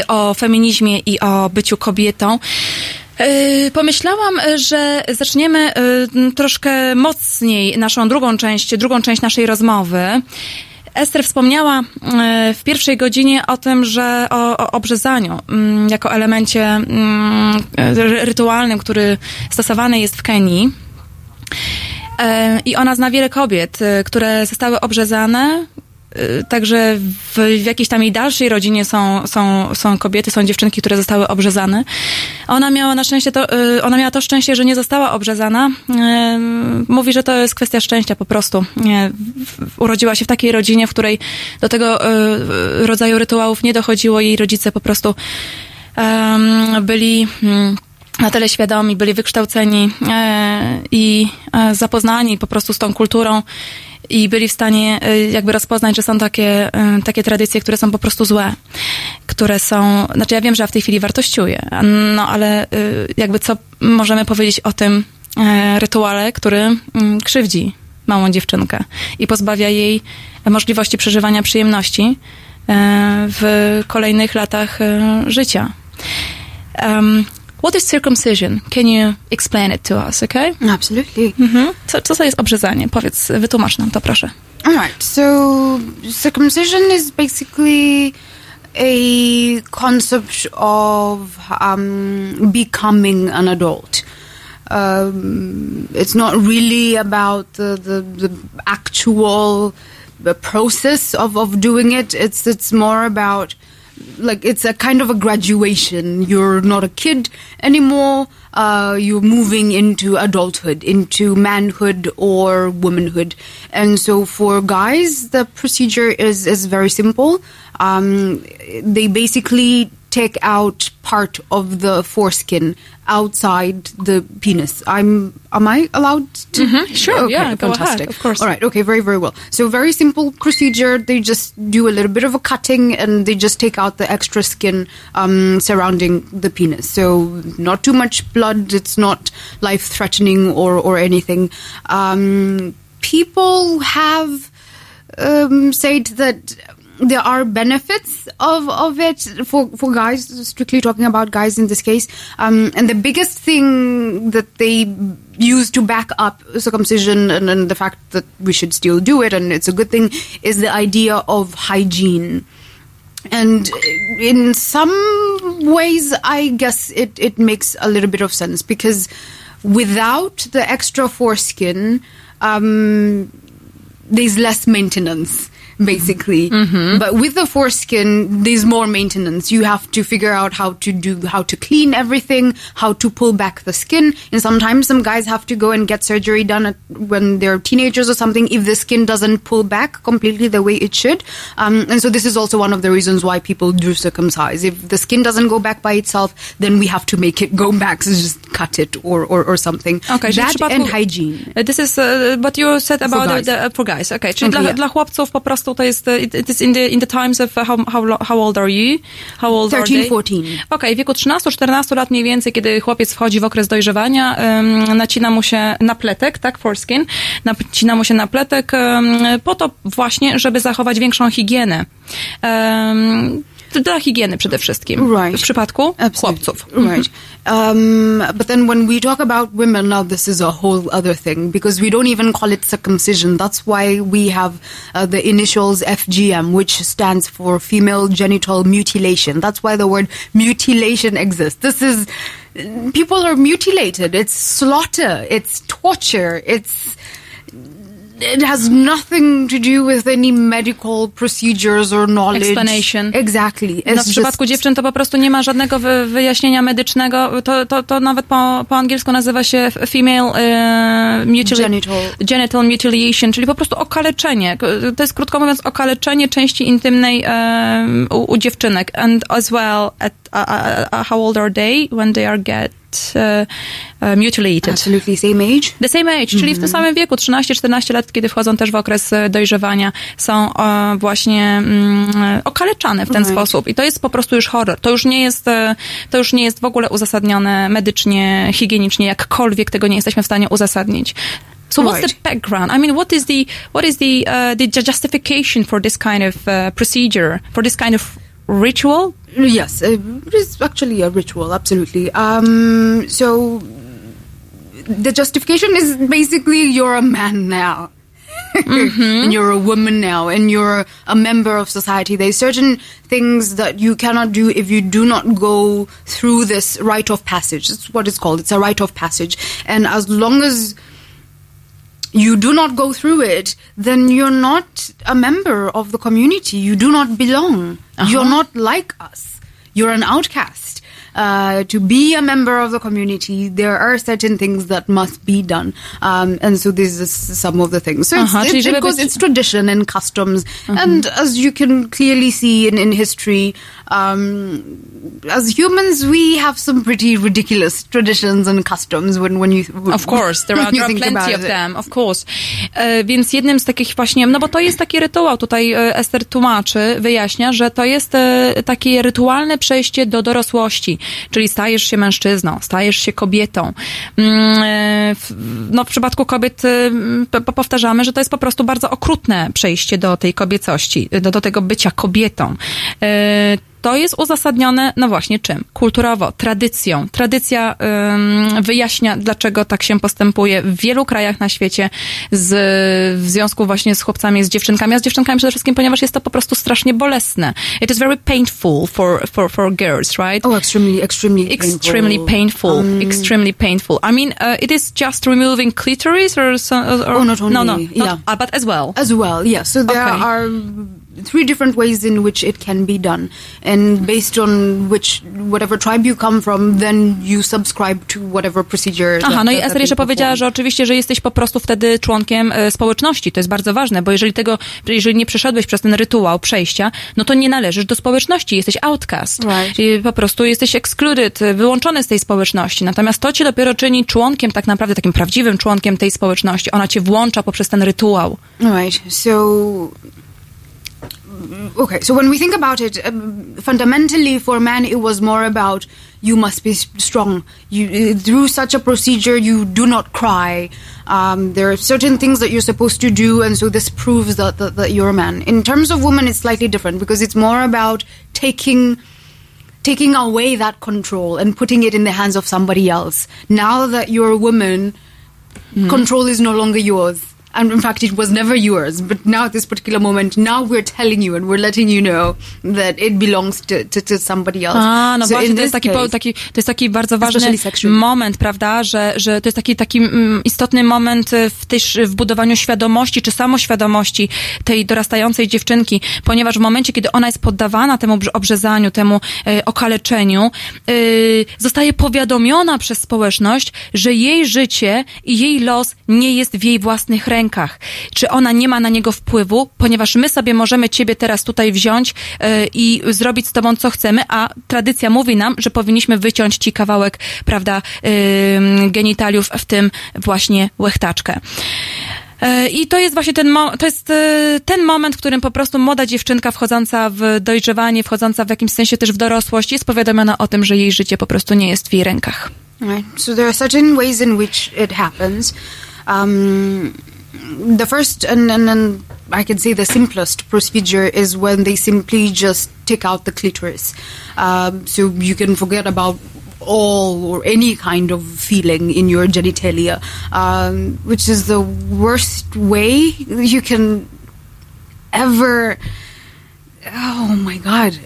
o feminizmie i o byciu kobietą. E, Pomyślałam, że zaczniemy e, troszkę mocniej naszą drugą część, drugą część naszej rozmowy. Ester wspomniała e, w pierwszej godzinie o tym, że o, o obrzezaniu mm, jako elemencie mm, ry- rytualnym, który stosowany jest w Kenii. E, I ona zna wiele kobiet, e, które zostały obrzezane. E, Także w, w jakiejś tam jej dalszej rodzinie są, są, są kobiety, są dziewczynki, które zostały obrzezane. Ona miała na szczęście to, e, ona miała to szczęście, że nie została obrzezana. E, Mówi, że to jest kwestia szczęścia po prostu. Urodziła się w takiej rodzinie, w której do tego rodzaju rytuałów nie dochodziło. Jej rodzice po prostu byli mm, na tyle świadomi, byli wykształceni e, i e, zapoznani po prostu z tą kulturą i byli w stanie e, jakby rozpoznać, że są takie, e, takie tradycje, które są po prostu złe, które są, znaczy ja wiem, że ja w tej chwili wartościuję, no ale e, jakby co możemy powiedzieć o tym rytuale, który mm, krzywdzi małą dziewczynkę i pozbawia jej możliwości przeżywania przyjemności w kolejnych latach życia. What is circumcision? Can you explain it to us, okay? Absolutely. Mhm. Co, co to jest obrzezanie? Powiedz, wytłumacz nam to, proszę. All right. So circumcision is basically a concept of um, becoming an adult. Um, it's not really about the, the, the actual the process of, of doing it. It's it's more about like it's a kind of a graduation. You're not a kid anymore. Uh, you're moving into adulthood, into manhood or womanhood. And so for guys, the procedure is, is very simple. Um, they basically take out part of the foreskin outside the penis. I'm am I allowed to? Mhm, sure, Okay, yeah, go ahead, fantastic. of course. All right, okay, very very well. So very simple procedure. They just do a little bit of a cutting and they just take out the extra skin um, surrounding the penis. So not too much blood. It's not life threatening or or anything. Um, people have um, said that there are benefits of, of it for, for guys, strictly talking about guys in this case. Um, and the biggest thing that they use to back up circumcision and, and the fact that we should still do it and it's a good thing is the idea of hygiene. And in some ways, I guess it, it makes a little bit of sense because without the extra foreskin, um, there's less maintenance basically. But with the foreskin there's more maintenance. You have to figure out how to do how to clean everything how to pull back the skin. And sometimes some guys have to go and get surgery done at, when they're teenagers or something if the skin doesn't pull back completely the way it should. Um, and so this is also one of the reasons why people do circumcise. If the skin doesn't go back by itself then we have to make it go back. So just cut it or, or, or something. Okay, that and hygiene. This is, uh, but you said about guys. the, the, for guys, okay. Czyli Okay, dla, yeah. dla chłopców po prostu to jest, uh, it, is in the, in the times of uh, how, how, how old are you? How old are 13, they? 14. Okej, w wieku 13-14 lat mniej więcej, kiedy chłopiec wchodzi w okres dojrzewania, um, nacina mu się napletek, tak, foreskin, nacina mu się napletek um, po to właśnie, żeby zachować większą higienę. Um, dla higieny przede wszystkim. Right. W przypadku Absolutely. chłopców. Right. Um, but then when we talk about women, now this is a whole other thing because we don't even call it circumcision. That's why we have uh, the initials FGM, which stands for female genital mutilation. That's why the word mutilation exists. This is, people are mutilated. It's slaughter. It's torture. It's, it has nothing to do with any medical procedures or knowledge. Explanation. Exactly. No, w przypadku dziewczyn to po prostu nie ma żadnego wy, wyjaśnienia medycznego. To, to, to nawet po, po angielsku nazywa się female e, mutila- Genital. genital mutilation, czyli po prostu okaleczenie. To jest krótko mówiąc okaleczenie części intymnej e, u, u dziewczynek. And as well, at, uh, uh, how old are they when they are get uh, uh, mutilated. Absolutely same age. The same age, czyli w tym samym wieku, 13-14 lat, kiedy wchodzą też w okres e, dojrzewania, są e, właśnie mm, e, okaleczane w ten Right. sposób. I to jest po prostu już horror. To już nie jest, e, to już nie jest w ogóle uzasadnione medycznie, higienicznie, jakkolwiek tego nie jesteśmy w stanie uzasadnić. So what's Right. the background? I mean, what is the what is the uh, the ju- justification for this kind of uh, procedure, for this kind of ritual? Yes, uh, it is actually a ritual, absolutely. Um, so the justification is basically you're a man now. and you're a woman now, and you're a member of society. There's certain things that you cannot do if you do not go through this rite of passage. That's what it's called. It's a rite of passage. And as long as you do not go through it, then you're not a member of the community. You do not belong. You're not like us. You're an outcast. Uh, to be a member of the community, there are certain things that must be done, um, and so this is some of the things. So it's, czyli it's, żeby it goes, it's tradition and customs, and as you can clearly see in, in history, um, as humans, we have some pretty ridiculous traditions and customs. When when you Of course, there are, when there are plenty of them, of course. E, więc jednym z takich właśnie, no bo to jest taki rytuał, tutaj e, Ester tłumaczy, wyjaśnia, że to jest e, takie rytualne przejście do dorosłości, czyli stajesz się mężczyzną, stajesz się kobietą. Mm, e, w, no w przypadku kobiet e, p- p- powtarzamy, że to jest po prostu bardzo okrutne przejście do tej kobiecości, do, do tego bycia kobietą. To jest uzasadnione, no właśnie czym? Kulturowo, tradycją. Tradycja ym, wyjaśnia, dlaczego tak się postępuje w wielu krajach na świecie z, w związku właśnie z chłopcami, z dziewczynkami, a z dziewczynkami przede wszystkim, ponieważ jest to po prostu strasznie bolesne. It is very painful for, for, for girls, right? Oh, extremely, extremely, Extremely painful, Um, extremely painful. I mean, uh, it is just removing clitoris or, so, or Oh, not only, no, no, yeah. not, uh, but as well. As well, yeah. So there Okay. are three different ways in which it can be done, and based on which whatever tribe you come from, then you subscribe to whatever procedure. Aha, that- no i Ester jeszcze powiedziała, że oczywiście, że jesteś po prostu wtedy członkiem e, społeczności. To jest bardzo ważne, bo jeżeli tego, jeżeli nie przeszedłeś przez ten rytuał przejścia, no to nie należysz do społeczności, jesteś outcast. Right. I po prostu jesteś excluded, e, wyłączony z tej społeczności. Natomiast to cię dopiero czyni członkiem, tak naprawdę takim prawdziwym członkiem tej społeczności. Ona cię włącza poprzez ten rytuał. Right. So, okay. So when we think about it, um, fundamentally for man, it was more about you must be strong. You uh, through such a procedure, you do not cry. Um, there are certain things that you're supposed to do, and so this proves that, that that you're a man. In terms of women, it's slightly different because it's more about taking taking away that control and putting it in the hands of somebody else. Now that you're a woman, control is no longer yours. And in fact, it was never yours. But now at this particular moment, now we're telling you and we're letting you know that it belongs to, to, to somebody else. A, no So właśnie, to jest, taki, case- taki, to jest taki bardzo ważny moment, prawda, że, że to jest taki, taki mm, istotny moment e, w, też w budowaniu świadomości czy samoświadomości tej dorastającej dziewczynki, ponieważ w momencie, kiedy ona jest poddawana temu brz- obrzezaniu, temu e, okaleczeniu, e, zostaje powiadomiona przez społeczność, że jej życie i jej los nie jest w jej własnych rękach. Czy ona nie ma na niego wpływu, ponieważ my sobie możemy ciebie teraz tutaj wziąć e, i zrobić z tobą co chcemy, a tradycja mówi nam, że powinniśmy wyciąć ci kawałek, prawda, genitaliów, w tym właśnie łechtaczkę. E, I to jest właśnie ten, to jest e, ten moment, w którym po prostu młoda dziewczynka wchodząca w dojrzewanie, wchodząca w jakimś sensie też w dorosłość, jest powiadomiona o tym, że jej życie po prostu nie jest w jej rękach. Right. So there are certain ways in which it happens. Um, the first and, and and I can say the simplest procedure is when they simply just take out the clitoris. Um, so you can forget about all or any kind of feeling in your genitalia, um, which is the worst way you can ever. Oh my god!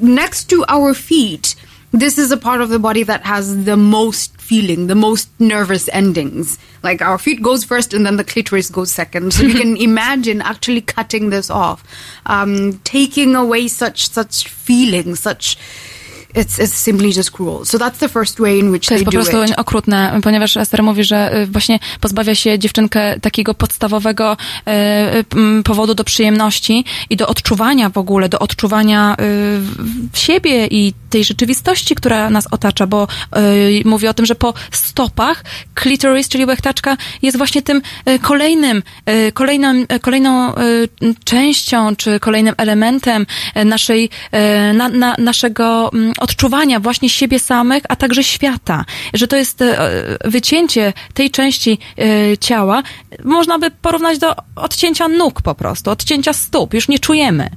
Next to our feet, this is a part of the body that has the most feeling, the most nervous endings. Like our feet goes first, and then the clitoris goes second. So you can imagine actually cutting this off, um, taking away such such such. It's, it's simply just cruel. So that's the first way in which To jest they po do prostu it. okrutne, ponieważ Ester mówi, że y, właśnie pozbawia się dziewczynkę takiego podstawowego y, y, powodu do przyjemności i do odczuwania w ogóle, do odczuwania y, siebie i tej rzeczywistości, która nas otacza, bo y, mówię o tym, że po stopach clitoris, czyli łechtaczka, jest właśnie tym y, kolejnym, y, kolejną, y, kolejną częścią, czy kolejnym elementem naszej, na, na, naszego mm, odczuwania właśnie siebie samych, a także świata. Że to jest wycięcie tej części ciała, można by porównać do odcięcia nóg po prostu, odcięcia stóp. Już nie czujemy.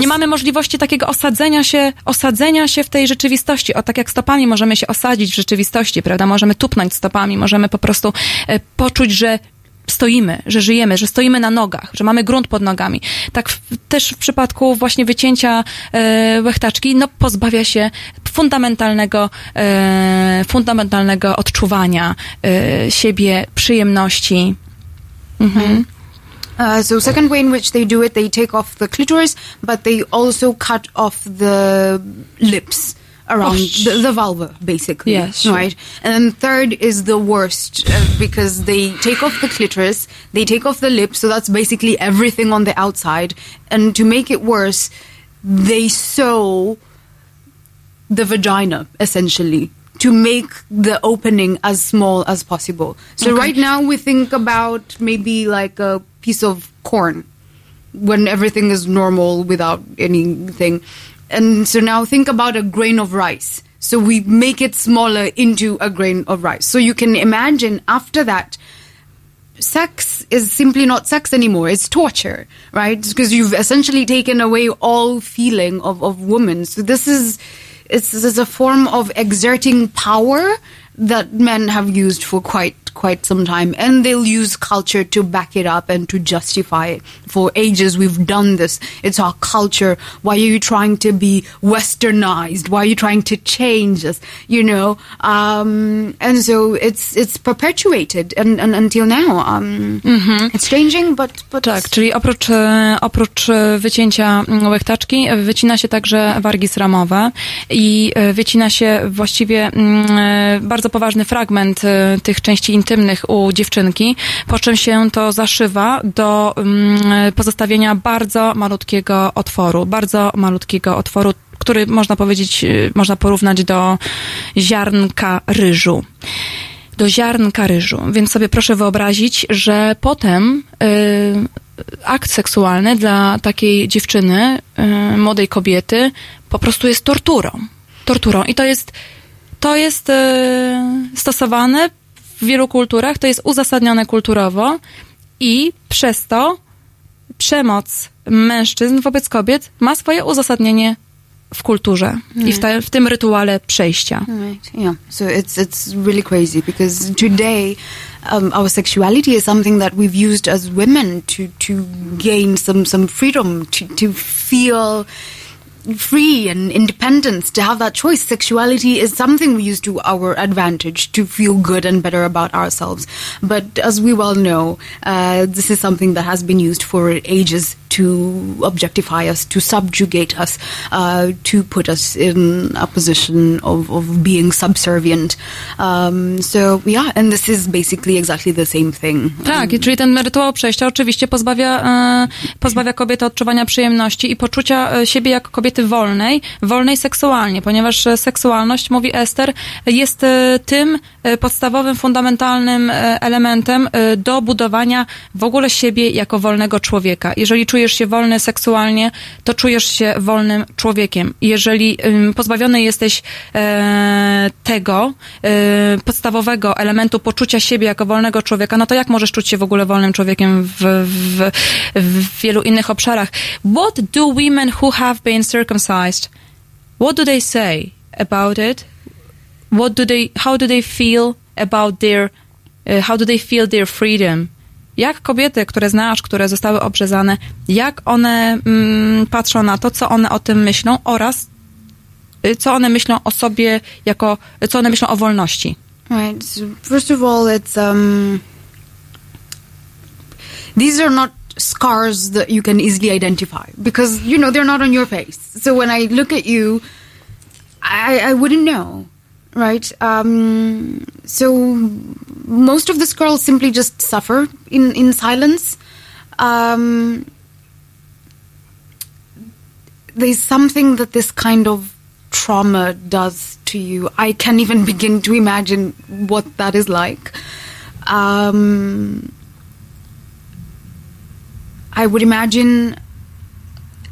Nie mamy możliwości takiego osadzenia się, osadzenia się w tej rzeczywistości. O, tak jak stopami możemy się osadzić w rzeczywistości, prawda? Możemy tupnąć stopami, możemy po prostu e, poczuć, że stoimy, że żyjemy, że stoimy na nogach, że mamy grunt pod nogami. Tak w, też w przypadku właśnie wycięcia e, łechtaczki, no pozbawia się fundamentalnego, e, fundamentalnego odczuwania e, siebie, przyjemności. Mhm. Uh, so second way in which they do it, they take off the clitoris, but they also cut off the lips around Oh, sh- the, the vulva, basically. Yes, sure. Right. And then third is the worst uh, because they take off the clitoris, they take off the lips, so that's basically everything on the outside. And to make it worse, they sew the vagina essentially to make the opening as small as possible. So Okay. right now we think about maybe like a piece of corn when everything is normal without anything. And so now think about a grain of rice. So we make it smaller into a grain of rice. So you can imagine after that sex is simply not sex anymore. It's torture, right? Because you've essentially taken away all feeling of, of women. So this is, it's, this is a form of exerting power that men have used for quite quite some time and they'll use culture to back it up and to justify it. For ages we've done this. It's our culture. Why are you trying to be westernized? Why are you trying to change us? You know um, and so it's it's perpetuated and, and until now. Um, it's changing but but Tak, czyli oprócz, e, oprócz e, wycięcia łechtaczki, e, wycina się także wargi sramowe i wycina się właściwie mm, bardzo poważny fragment tych części intymnych u dziewczynki, po czym się to zaszywa do mm, pozostawienia bardzo malutkiego otworu, bardzo malutkiego otworu, który można powiedzieć, e, można porównać do ziarnka ryżu do ziarnka ryżu. Więc sobie proszę wyobrazić, że potem y, akt seksualny dla takiej dziewczyny, y, młodej kobiety, po prostu jest torturą. Torturą. I to jest, to jest y, stosowane w wielu kulturach, to jest uzasadnione kulturowo i przez to przemoc mężczyzn wobec kobiet ma swoje uzasadnienie w kulturze i w, te, w tym rytuale przejścia. Right. Yeah. So it's it's really crazy because today um, our sexuality is something that we've used as women to to gain some some freedom to to feel free and independence to have that choice. Sexuality is something we use to our advantage to feel good and better about ourselves. But as we well know uh, this is something that has been used for ages to objectify us to subjugate us uh, to put us in a position of, of being subservient um, so yeah and this is basically exactly the same thing Tak, i czyli ten rytuał przejścia oczywiście pozbawia, e, pozbawia kobiety odczuwania przyjemności i poczucia e, siebie jako kobiety wolnej, wolnej seksualnie, ponieważ e, seksualność, mówi Ester, jest e, tym podstawowym, fundamentalnym elementem do budowania w ogóle siebie jako wolnego człowieka. Jeżeli czujesz się wolny seksualnie, to czujesz się wolnym człowiekiem. Jeżeli pozbawiony jesteś e, tego e, podstawowego elementu poczucia siebie jako wolnego człowieka, no to jak możesz czuć się w ogóle wolnym człowiekiem w, w, w wielu innych obszarach? What do women who have been circumcised, what do they say about it? What do they, how do they feel about their, uh, how do they feel their freedom? Jak kobiety, które znasz, które zostały obrzezane, jak one mm, patrzą na to, co one o tym myślą oraz y, co one myślą o sobie jako, co one myślą o wolności. Right. So first of all, it's um. These are not scars that you can easily identify because you know they're not on your face. So when I look at you, I I wouldn't know, right? Um. So most of these girls simply just suffer in in silence. Um. there's something that this kind of trauma does to you. I can't even begin to imagine what that is like. Um, I would imagine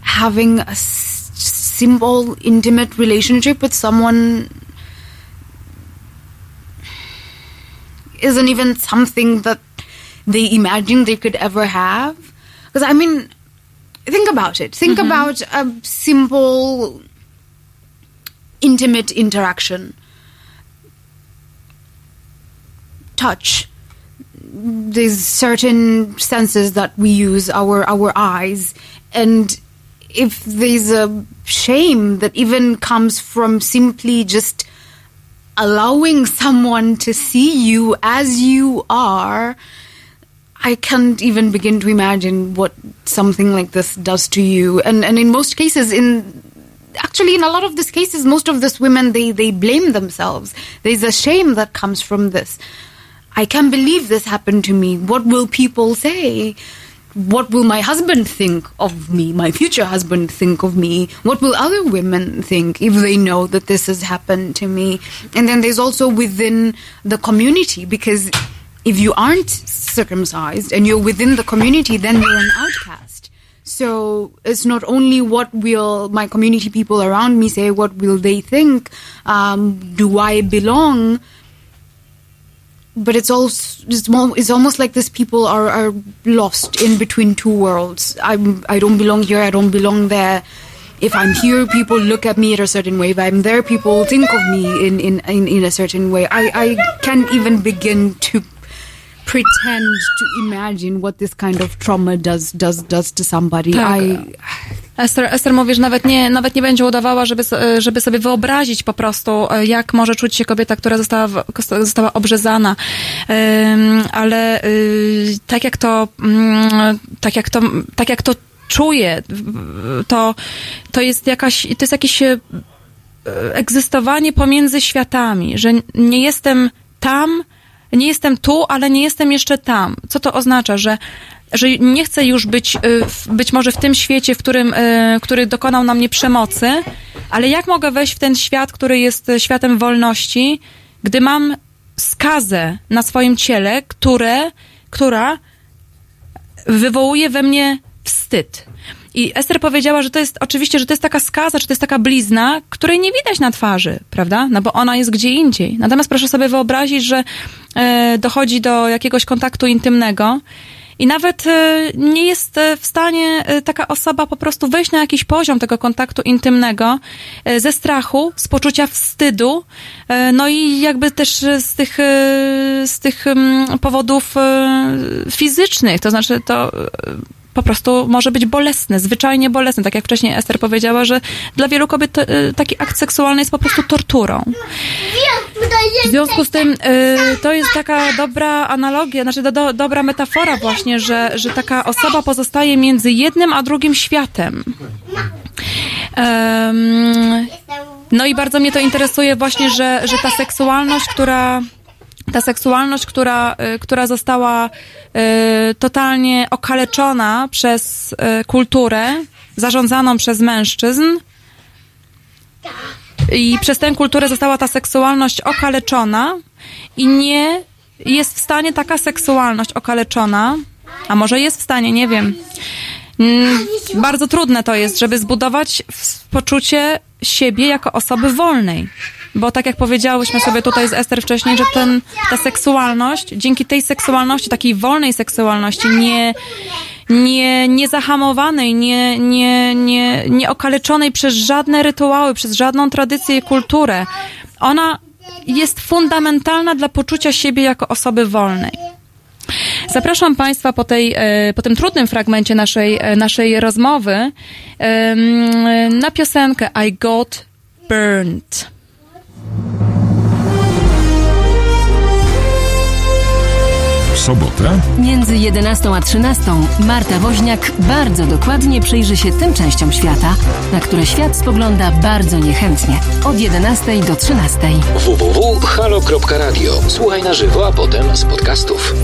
having a s- simple, intimate relationship with someone isn't even something that they imagine they could ever have. Because, I mean, think about it. Think mm-hmm. about a simple, intimate interaction. Touch. There's certain senses that we use, our our eyes, and if there's a shame that even comes from simply just allowing someone to see you as you are, I can't even begin to imagine what something like this does to you. And and in most cases, in actually in a lot of these cases, most of these women they they blame themselves. There's a shame that comes from this. I can't believe this happened to me. What will people say? What will my husband think of me? My future husband think of me? What will other women think if they know that this has happened to me? And then there's also within the community because if you aren't circumcised and you're within the community, then you're an outcast. So it's not only what will my community people around me say, what will they think? Um, do I belong? But it's also it's, more, it's almost like these people are, are lost in between two worlds. I'm I don't belong here. I don't belong there. If I'm here, people look at me in a certain way. If I'm there, people think of me in in, in, in a certain way. I, I can't even begin to pretend to imagine what this kind of trauma does does does to somebody. Tak. I Ester, Ester mówi, że nawet nie, nawet nie będzie udawała, żeby, żeby sobie wyobrazić po prostu, e, jak może czuć się kobieta, która została, została obrzezana. Ale y, tak jak to, mm, tak jak to, tak jak to czuję, to, to jest jakaś, to jest jakieś e, egzystowanie pomiędzy światami, że nie jestem tam, nie jestem tu, ale nie jestem jeszcze tam. Co to oznacza, że że nie chcę już być, y, być może w tym świecie, w którym, y, który dokonał na mnie przemocy, ale jak mogę wejść w ten świat, który jest światem wolności, gdy mam skazę na swoim ciele, które, która wywołuje we mnie wstyd. I Ester powiedziała, że to jest oczywiście, że to jest taka skaza, czy to jest taka blizna, której nie widać na twarzy, prawda? No bo ona jest gdzie indziej. Natomiast proszę sobie wyobrazić, że e, dochodzi do jakiegoś kontaktu intymnego i nawet e, nie jest e, w stanie e, taka osoba po prostu wejść na jakiś poziom tego kontaktu intymnego ze strachu, z poczucia wstydu, no i jakby też z tych, z tych mm, powodów fizycznych, to znaczy to po prostu może być bolesne, zwyczajnie bolesne. Tak jak wcześniej Ester powiedziała, że dla wielu kobiet e, taki akt seksualny jest po prostu torturą. W związku z tym y, to jest taka dobra analogia, znaczy do, do, dobra metafora właśnie, że, że taka osoba pozostaje między jednym a drugim światem. Em, no i bardzo mnie to interesuje właśnie, że, że ta seksualność, która ta seksualność, która, y, która została y, totalnie okaleczona przez y, kulturę zarządzaną przez mężczyzn, i przez tę kulturę została ta seksualność okaleczona i nie jest w stanie taka seksualność okaleczona, a może jest w stanie, nie wiem. Mm, Bardzo trudne to jest, żeby zbudować poczucie siebie jako osoby wolnej. Bo tak jak powiedziałyśmy sobie tutaj z Ester wcześniej, że ten, ta seksualność, dzięki tej seksualności, takiej wolnej seksualności, nie, nie, niezahamowanej, nie, nie, nie, nie okaleczonej przez żadne rytuały, przez żadną tradycję i kulturę, ona jest fundamentalna dla poczucia siebie jako osoby wolnej. Zapraszam Państwa po, tej, e, po tym trudnym fragmencie naszej, e, naszej rozmowy na piosenkę I Got Burned. Sobotę Między 11 a 13 Marta Woźniak bardzo dokładnie przyjrzy się tym częściom świata, na które świat spogląda bardzo niechętnie. Od 11 do 13. www.halo.radio. Słuchaj na żywo, a potem z podcastów.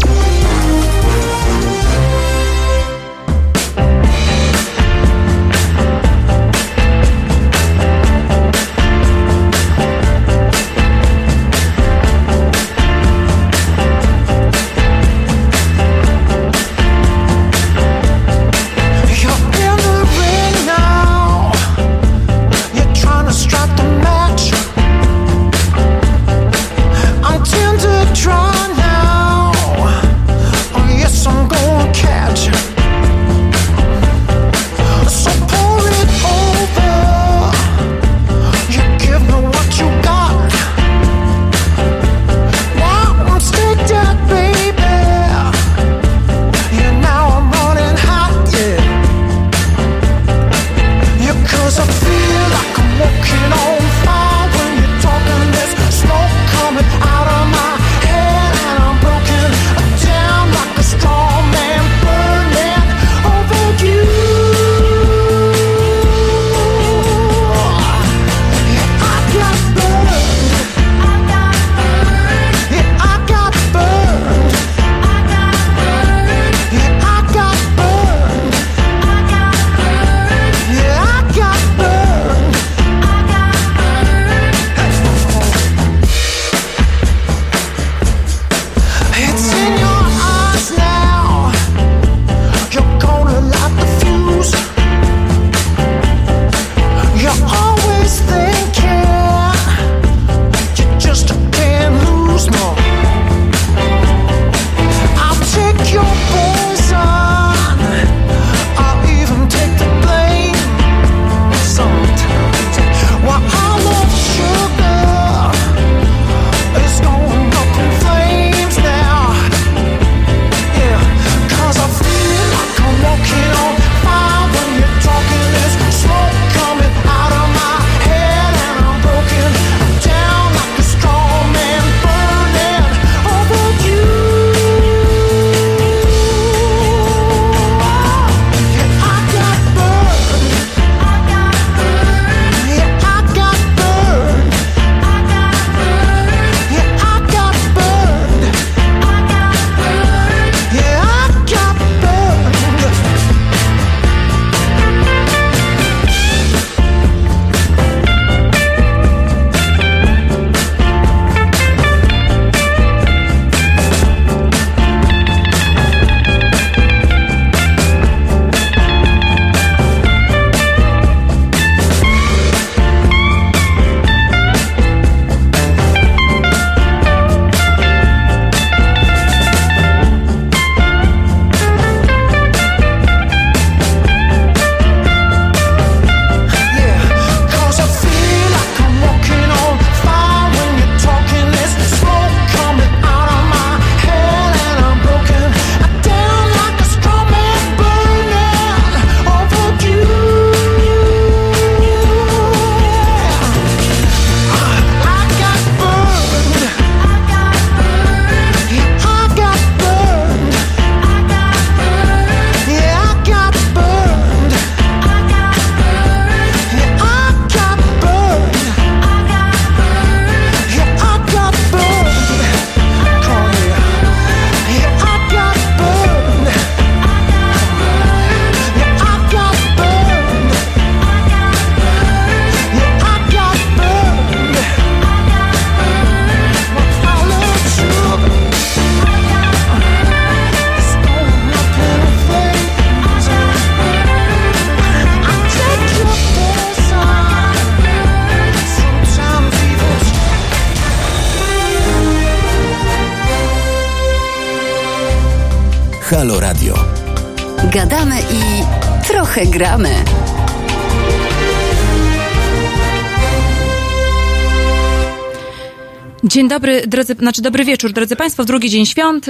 Dzień dobry, drodzy, znaczy dobry wieczór, drodzy Państwo. W drugi dzień świąt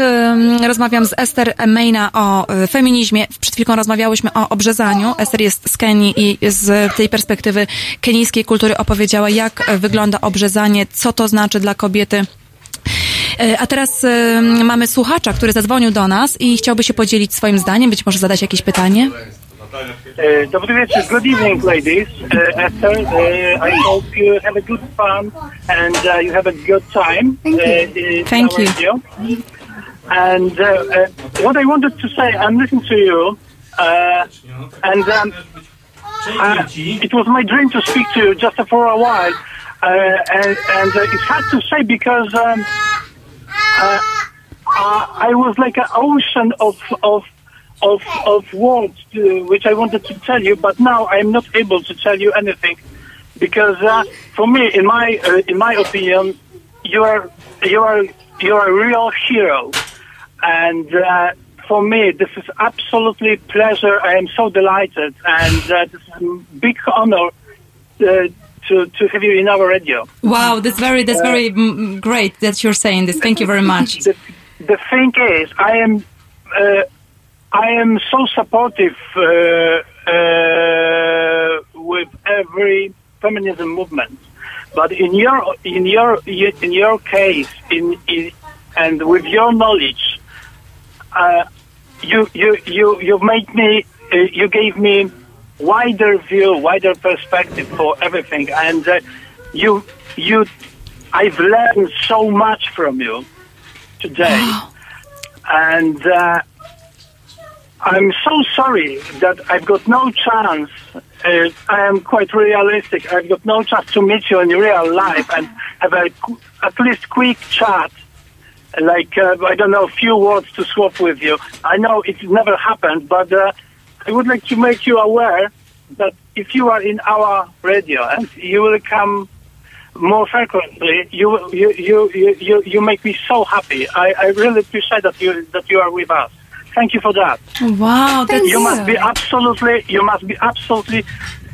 rozmawiam z Ester Mejna o y, feminizmie. Przed chwilką rozmawiałyśmy o obrzezaniu. Ester jest z Kenii i z tej perspektywy kenijskiej kultury opowiedziała, jak wygląda obrzezanie, co to znaczy dla kobiety. Y, A teraz mamy słuchacza, który zadzwonił do nas i chciałby się podzielić swoim zdaniem, być może zadać jakieś pytanie. Uh, dobry wieczór. Good evening, ladies. Uh, Esther, uh, I hope you have a good fun and uh, you have a good time. Thank you. Uh, Thank you. radio. And uh, uh, what I wanted to say, I'm listening to you, uh, and um, uh, it was my dream to speak to you just for a while. Uh, and and uh, it's hard to say because um, uh, uh, I was like an ocean of of of of words to, which I wanted to tell you, but now I'm not able to tell you anything because uh, for me, in my uh, in my opinion, you are you are you are a real hero, and uh, for me, this is absolutely pleasure. I am so delighted, and uh, this is a big honor. Uh, to, to have you in our radio. Wow, that's very, that's Uh, very mm, great that you're saying this. Thank you very much. The, the thing is, I am uh, I am so supportive uh, uh, with every feminism movement, but in your in your in your case, in, in and with your knowledge, uh, you you you you made me uh, you gave me wider view, wider perspective for everything, and uh, you you I've learned so much from you today, and uh, I'm so sorry that I've got no chance. Uh, I am quite realistic. I've got no chance to meet you in real life and have a at least quick chat like uh, I don't know, a few words to swap with you. I know it's never happened, but uh, I would like to make you aware that if you are in our radio and you will come more frequently, you you you you you, you make me so happy. I, I really appreciate that you that you are with us. Thank you for that. Wow, that's you must be absolutely you must be absolutely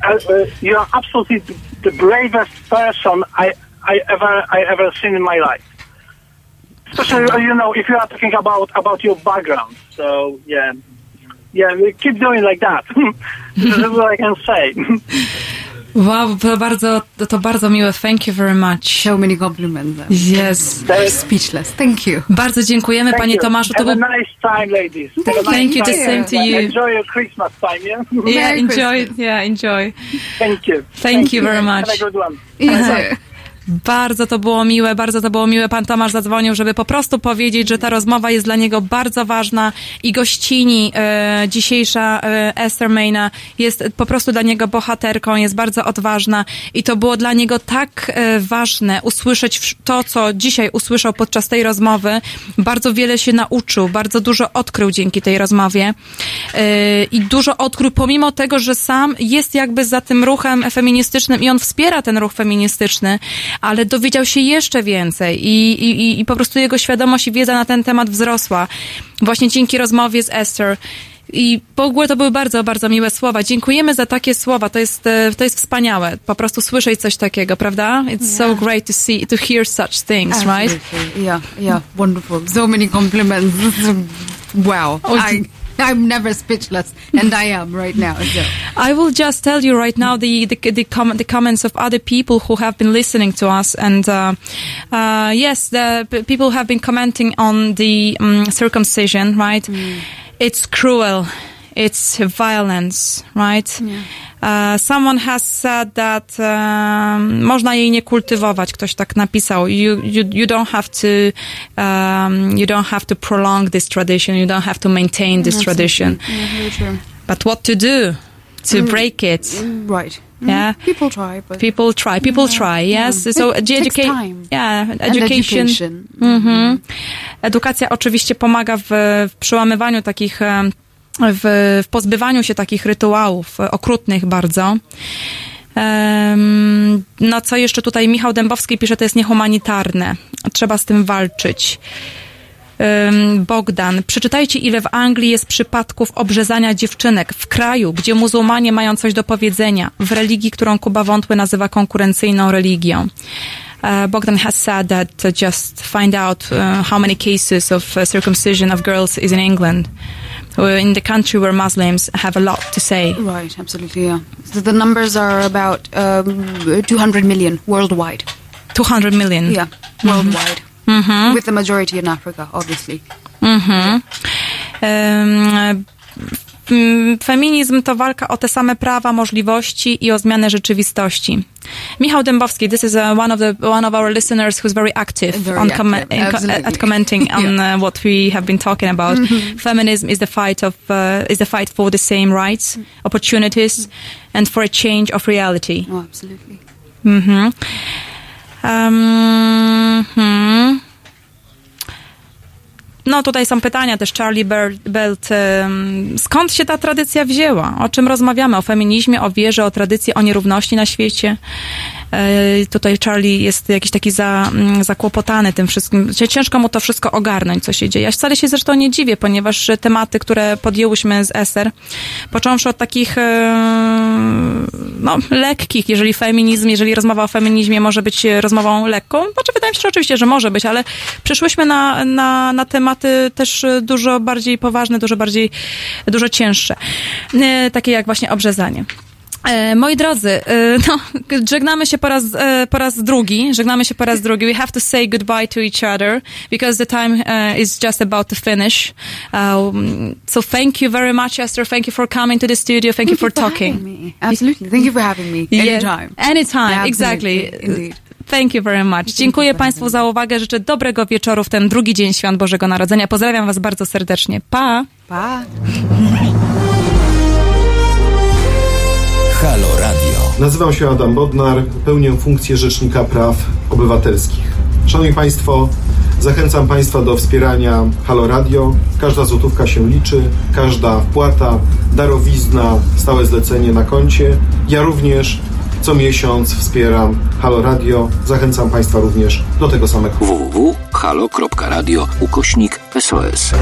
uh, uh, you are absolutely the bravest person I I ever I ever seen in my life. Especially uh, you know if you are talking about about your background. So yeah, yeah, keep doing like that. this is what I can say. Wow, to bardzo, to bardzo miłe. Thank you very much. So many compliments. Yes. Speechless. Thank you. Bardzo dziękujemy, Thank panie you. Tomaszu. To Have był... a nice time, ladies. Thank nice you, the same to you. Enjoy your Christmas time, yeah. Yeah, enjoy. Yeah, enjoy. Thank you. Thank you very much. Have a good one. Bye. Bardzo to było miłe, bardzo to było miłe. Pan Tomasz zadzwonił, żeby po prostu powiedzieć, że ta rozmowa jest dla niego bardzo ważna i gościni e, dzisiejsza e, Esther Mayna jest po prostu dla niego bohaterką, jest bardzo odważna i to było dla niego tak e, ważne usłyszeć to, co dzisiaj usłyszał podczas tej rozmowy. Bardzo wiele się nauczył, bardzo dużo odkrył dzięki tej rozmowie e, i dużo odkrył pomimo tego, że sam jest jakby za tym ruchem feministycznym i on wspiera ten ruch feministyczny, ale dowiedział się jeszcze więcej i, i, i- po prostu jego świadomość i wiedza na ten temat wzrosła. Właśnie dzięki rozmowie z Esther. I w ogóle to były bardzo, bardzo miłe słowa. Dziękujemy za takie słowa. To jest, e, to jest wspaniałe. Po prostu słyszeć coś takiego, prawda? It's so great to see, to hear such things, right? Absolutely. Yeah, yeah, wonderful. So many compliments. wow. Oh, I, I'm never speechless, and I am right now. So. I will just tell you right now the the the, com- the comments of other people who have been listening to us, and uh, uh, yes, the p- people have been commenting on the um, circumcision. Right, it's cruel, it's violence. Right. Uh, someone has said that um, można jej nie kultywować. Ktoś tak napisał. You you you don't have to um, you don't have to prolong this tradition. You don't have to maintain this tradition. Yeah, very true. But what to do to Mm. break it? Right. Mm, Yeah. People try, but People try. People try. Yes. Yeah. So It the takes educa- time. Yeah. Education. education. Mhm. Edukacja oczywiście pomaga w, w przełamywaniu takich, em, w, w pozbywaniu się takich rytuałów okrutnych bardzo. No co jeszcze tutaj Michał Dębowski pisze, to jest niehumanitarne. Trzeba z tym walczyć. Bogdan, przeczytajcie, ile w Anglii jest przypadków obrzezania dziewczynek w kraju, gdzie muzułmanie mają coś do powiedzenia, w religii, którą Kuba Wątły nazywa konkurencyjną religią. Uh, Bogdan has said that uh, just find out uh, how many cases of uh, circumcision of girls is in England, in the country where Muslims have a lot to say. Right, absolutely, yeah. So the numbers are about um, 200 million worldwide. 200 million. Yeah, worldwide. Mhm. With the majority in Africa, obviously. Mhm. Em, mm, Feminizm to walka o te same prawa, możliwości i o zmianę rzeczywistości. Michał Dębowski, this is uh, one of the one of our listeners who's very active Very on com- active, co- at commenting on uh, what we have been talking about. Mhm. Feminism is the fight of uh, is the fight for the same rights, opportunities, and for a change of reality. Oh, absolutely. Mhm. Um, hmm. No tutaj są pytania też. Charlie Bel- Belt. skąd się ta tradycja wzięła? O czym rozmawiamy? O feminizmie, o wierze, o tradycji, o nierówności na świecie. E, tutaj Charlie jest jakiś taki za, mm, zakłopotany tym wszystkim. Ciężko mu to wszystko ogarnąć, co się dzieje. Ja wcale się zresztą nie dziwię, ponieważ tematy, które podjęłyśmy z ESER, począwszy od takich e, no, lekkich, jeżeli feminizm, jeżeli rozmowa o feminizmie może być rozmową lekką, znaczy wydaje mi się, że oczywiście, że może być, ale przyszłyśmy na, na, na tematy też dużo bardziej poważne, dużo bardziej, dużo cięższe. E, Takie jak właśnie obrzezanie. E, Moi drodzy, e, no, żegnamy się po raz, e, po raz drugi. Żegnamy się po raz drugi. We have to say goodbye to each other because the time uh, is just about to finish. Um, so thank you very much, Esther. Thank you for coming to the studio. Thank, you for talking. having me. Absolutely. Thank you for having me. Yeah. Anytime. Anytime, Absolutely, exactly. indeed. Thank you very much. Dziękuję Państwu za uwagę. Życzę dobrego wieczoru w ten drugi dzień Świąt Bożego Narodzenia. Pozdrawiam Was bardzo serdecznie. Pa! Pa! Halo Radio. Nazywam się Adam Bodnar, pełnię funkcję Rzecznika Praw Obywatelskich. Szanowni Państwo, zachęcam Państwa do wspierania Halo Radio. Każda złotówka się liczy, każda wpłata, darowizna, stałe zlecenie na koncie. Ja również co miesiąc wspieram Halo Radio. Zachęcam Państwa również do tego samego. www.halo.radio ukośnik SOS.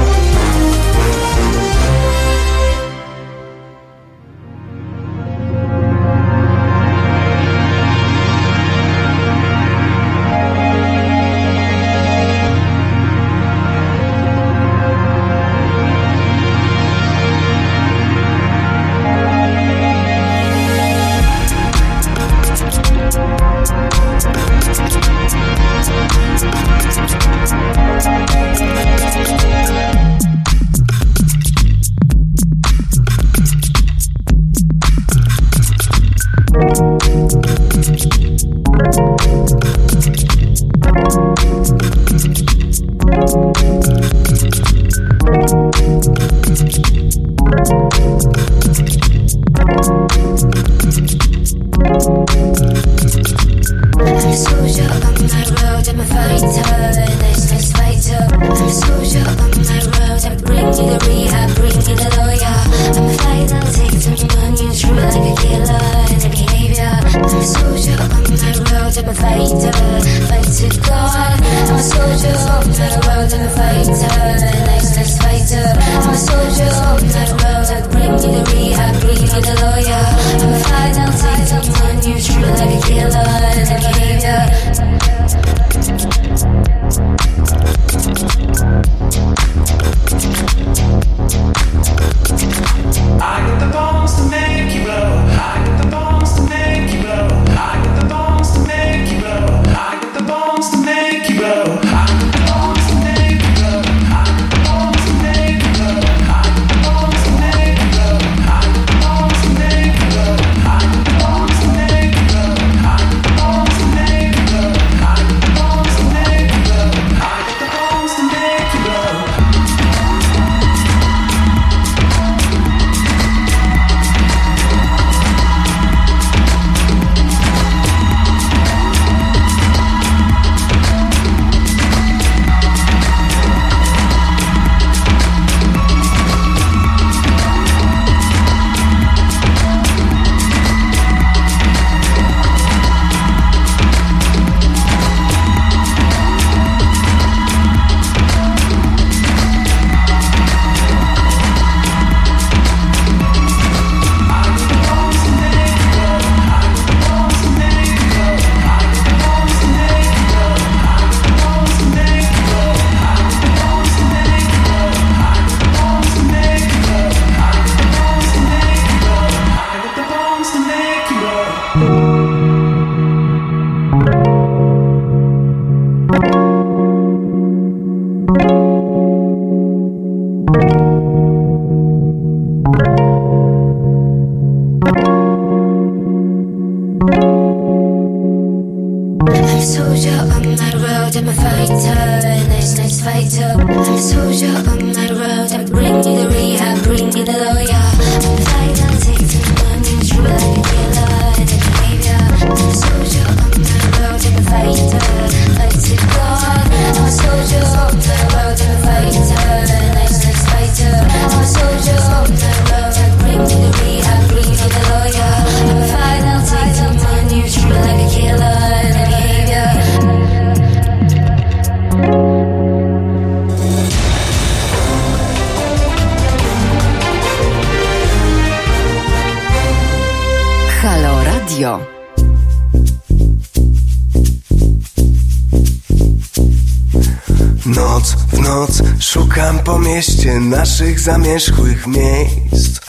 Zamierzchłych miejsc.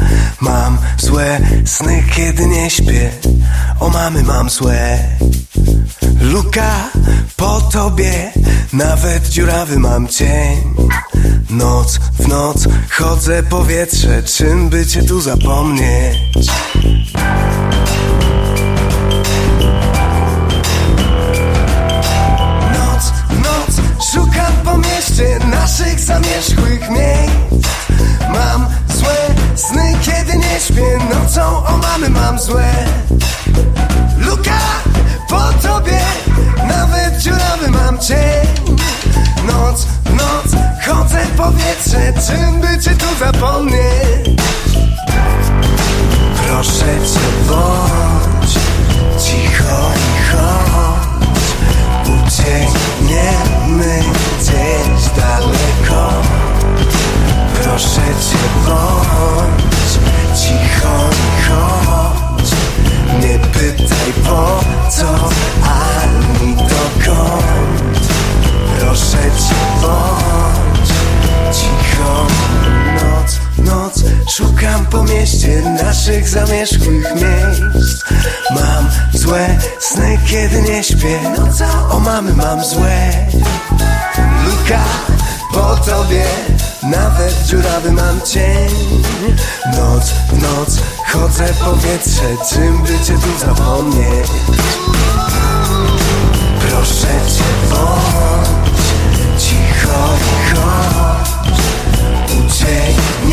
Mam złe sny, kiedy nie śpię. O mamy mam złe. Luka po tobie, nawet dziurawy mam cień. Noc w noc chodzę powietrze, czym by cię tu zapomnieć? Noc, noc, szukam po mieście naszych zamierzchłych miejsc śpię Nocą? O mamy mam złe. Luka, po tobie Nawet dziurawy mam cień. Noc, noc, chodzę w powietrze Czym by cię tu zapomnieć? Proszę cię, bądź cicho i chodź. Uciekniemy gdzieś daleko. Proszę cię bądź co ani dokąd. Proszę cię bądź cicho. Noc, noc, szukam po mieście naszych zamierzchłych miejsc. Mam złe sny, kiedy nie śpię. O mamy mam złe. Luka, po tobie nawet dziurawy mam cień. Noc noc chodzę w powietrze Czym by cię tu zapomnieć? Proszę cię bądź cicho i chodź Ucieknij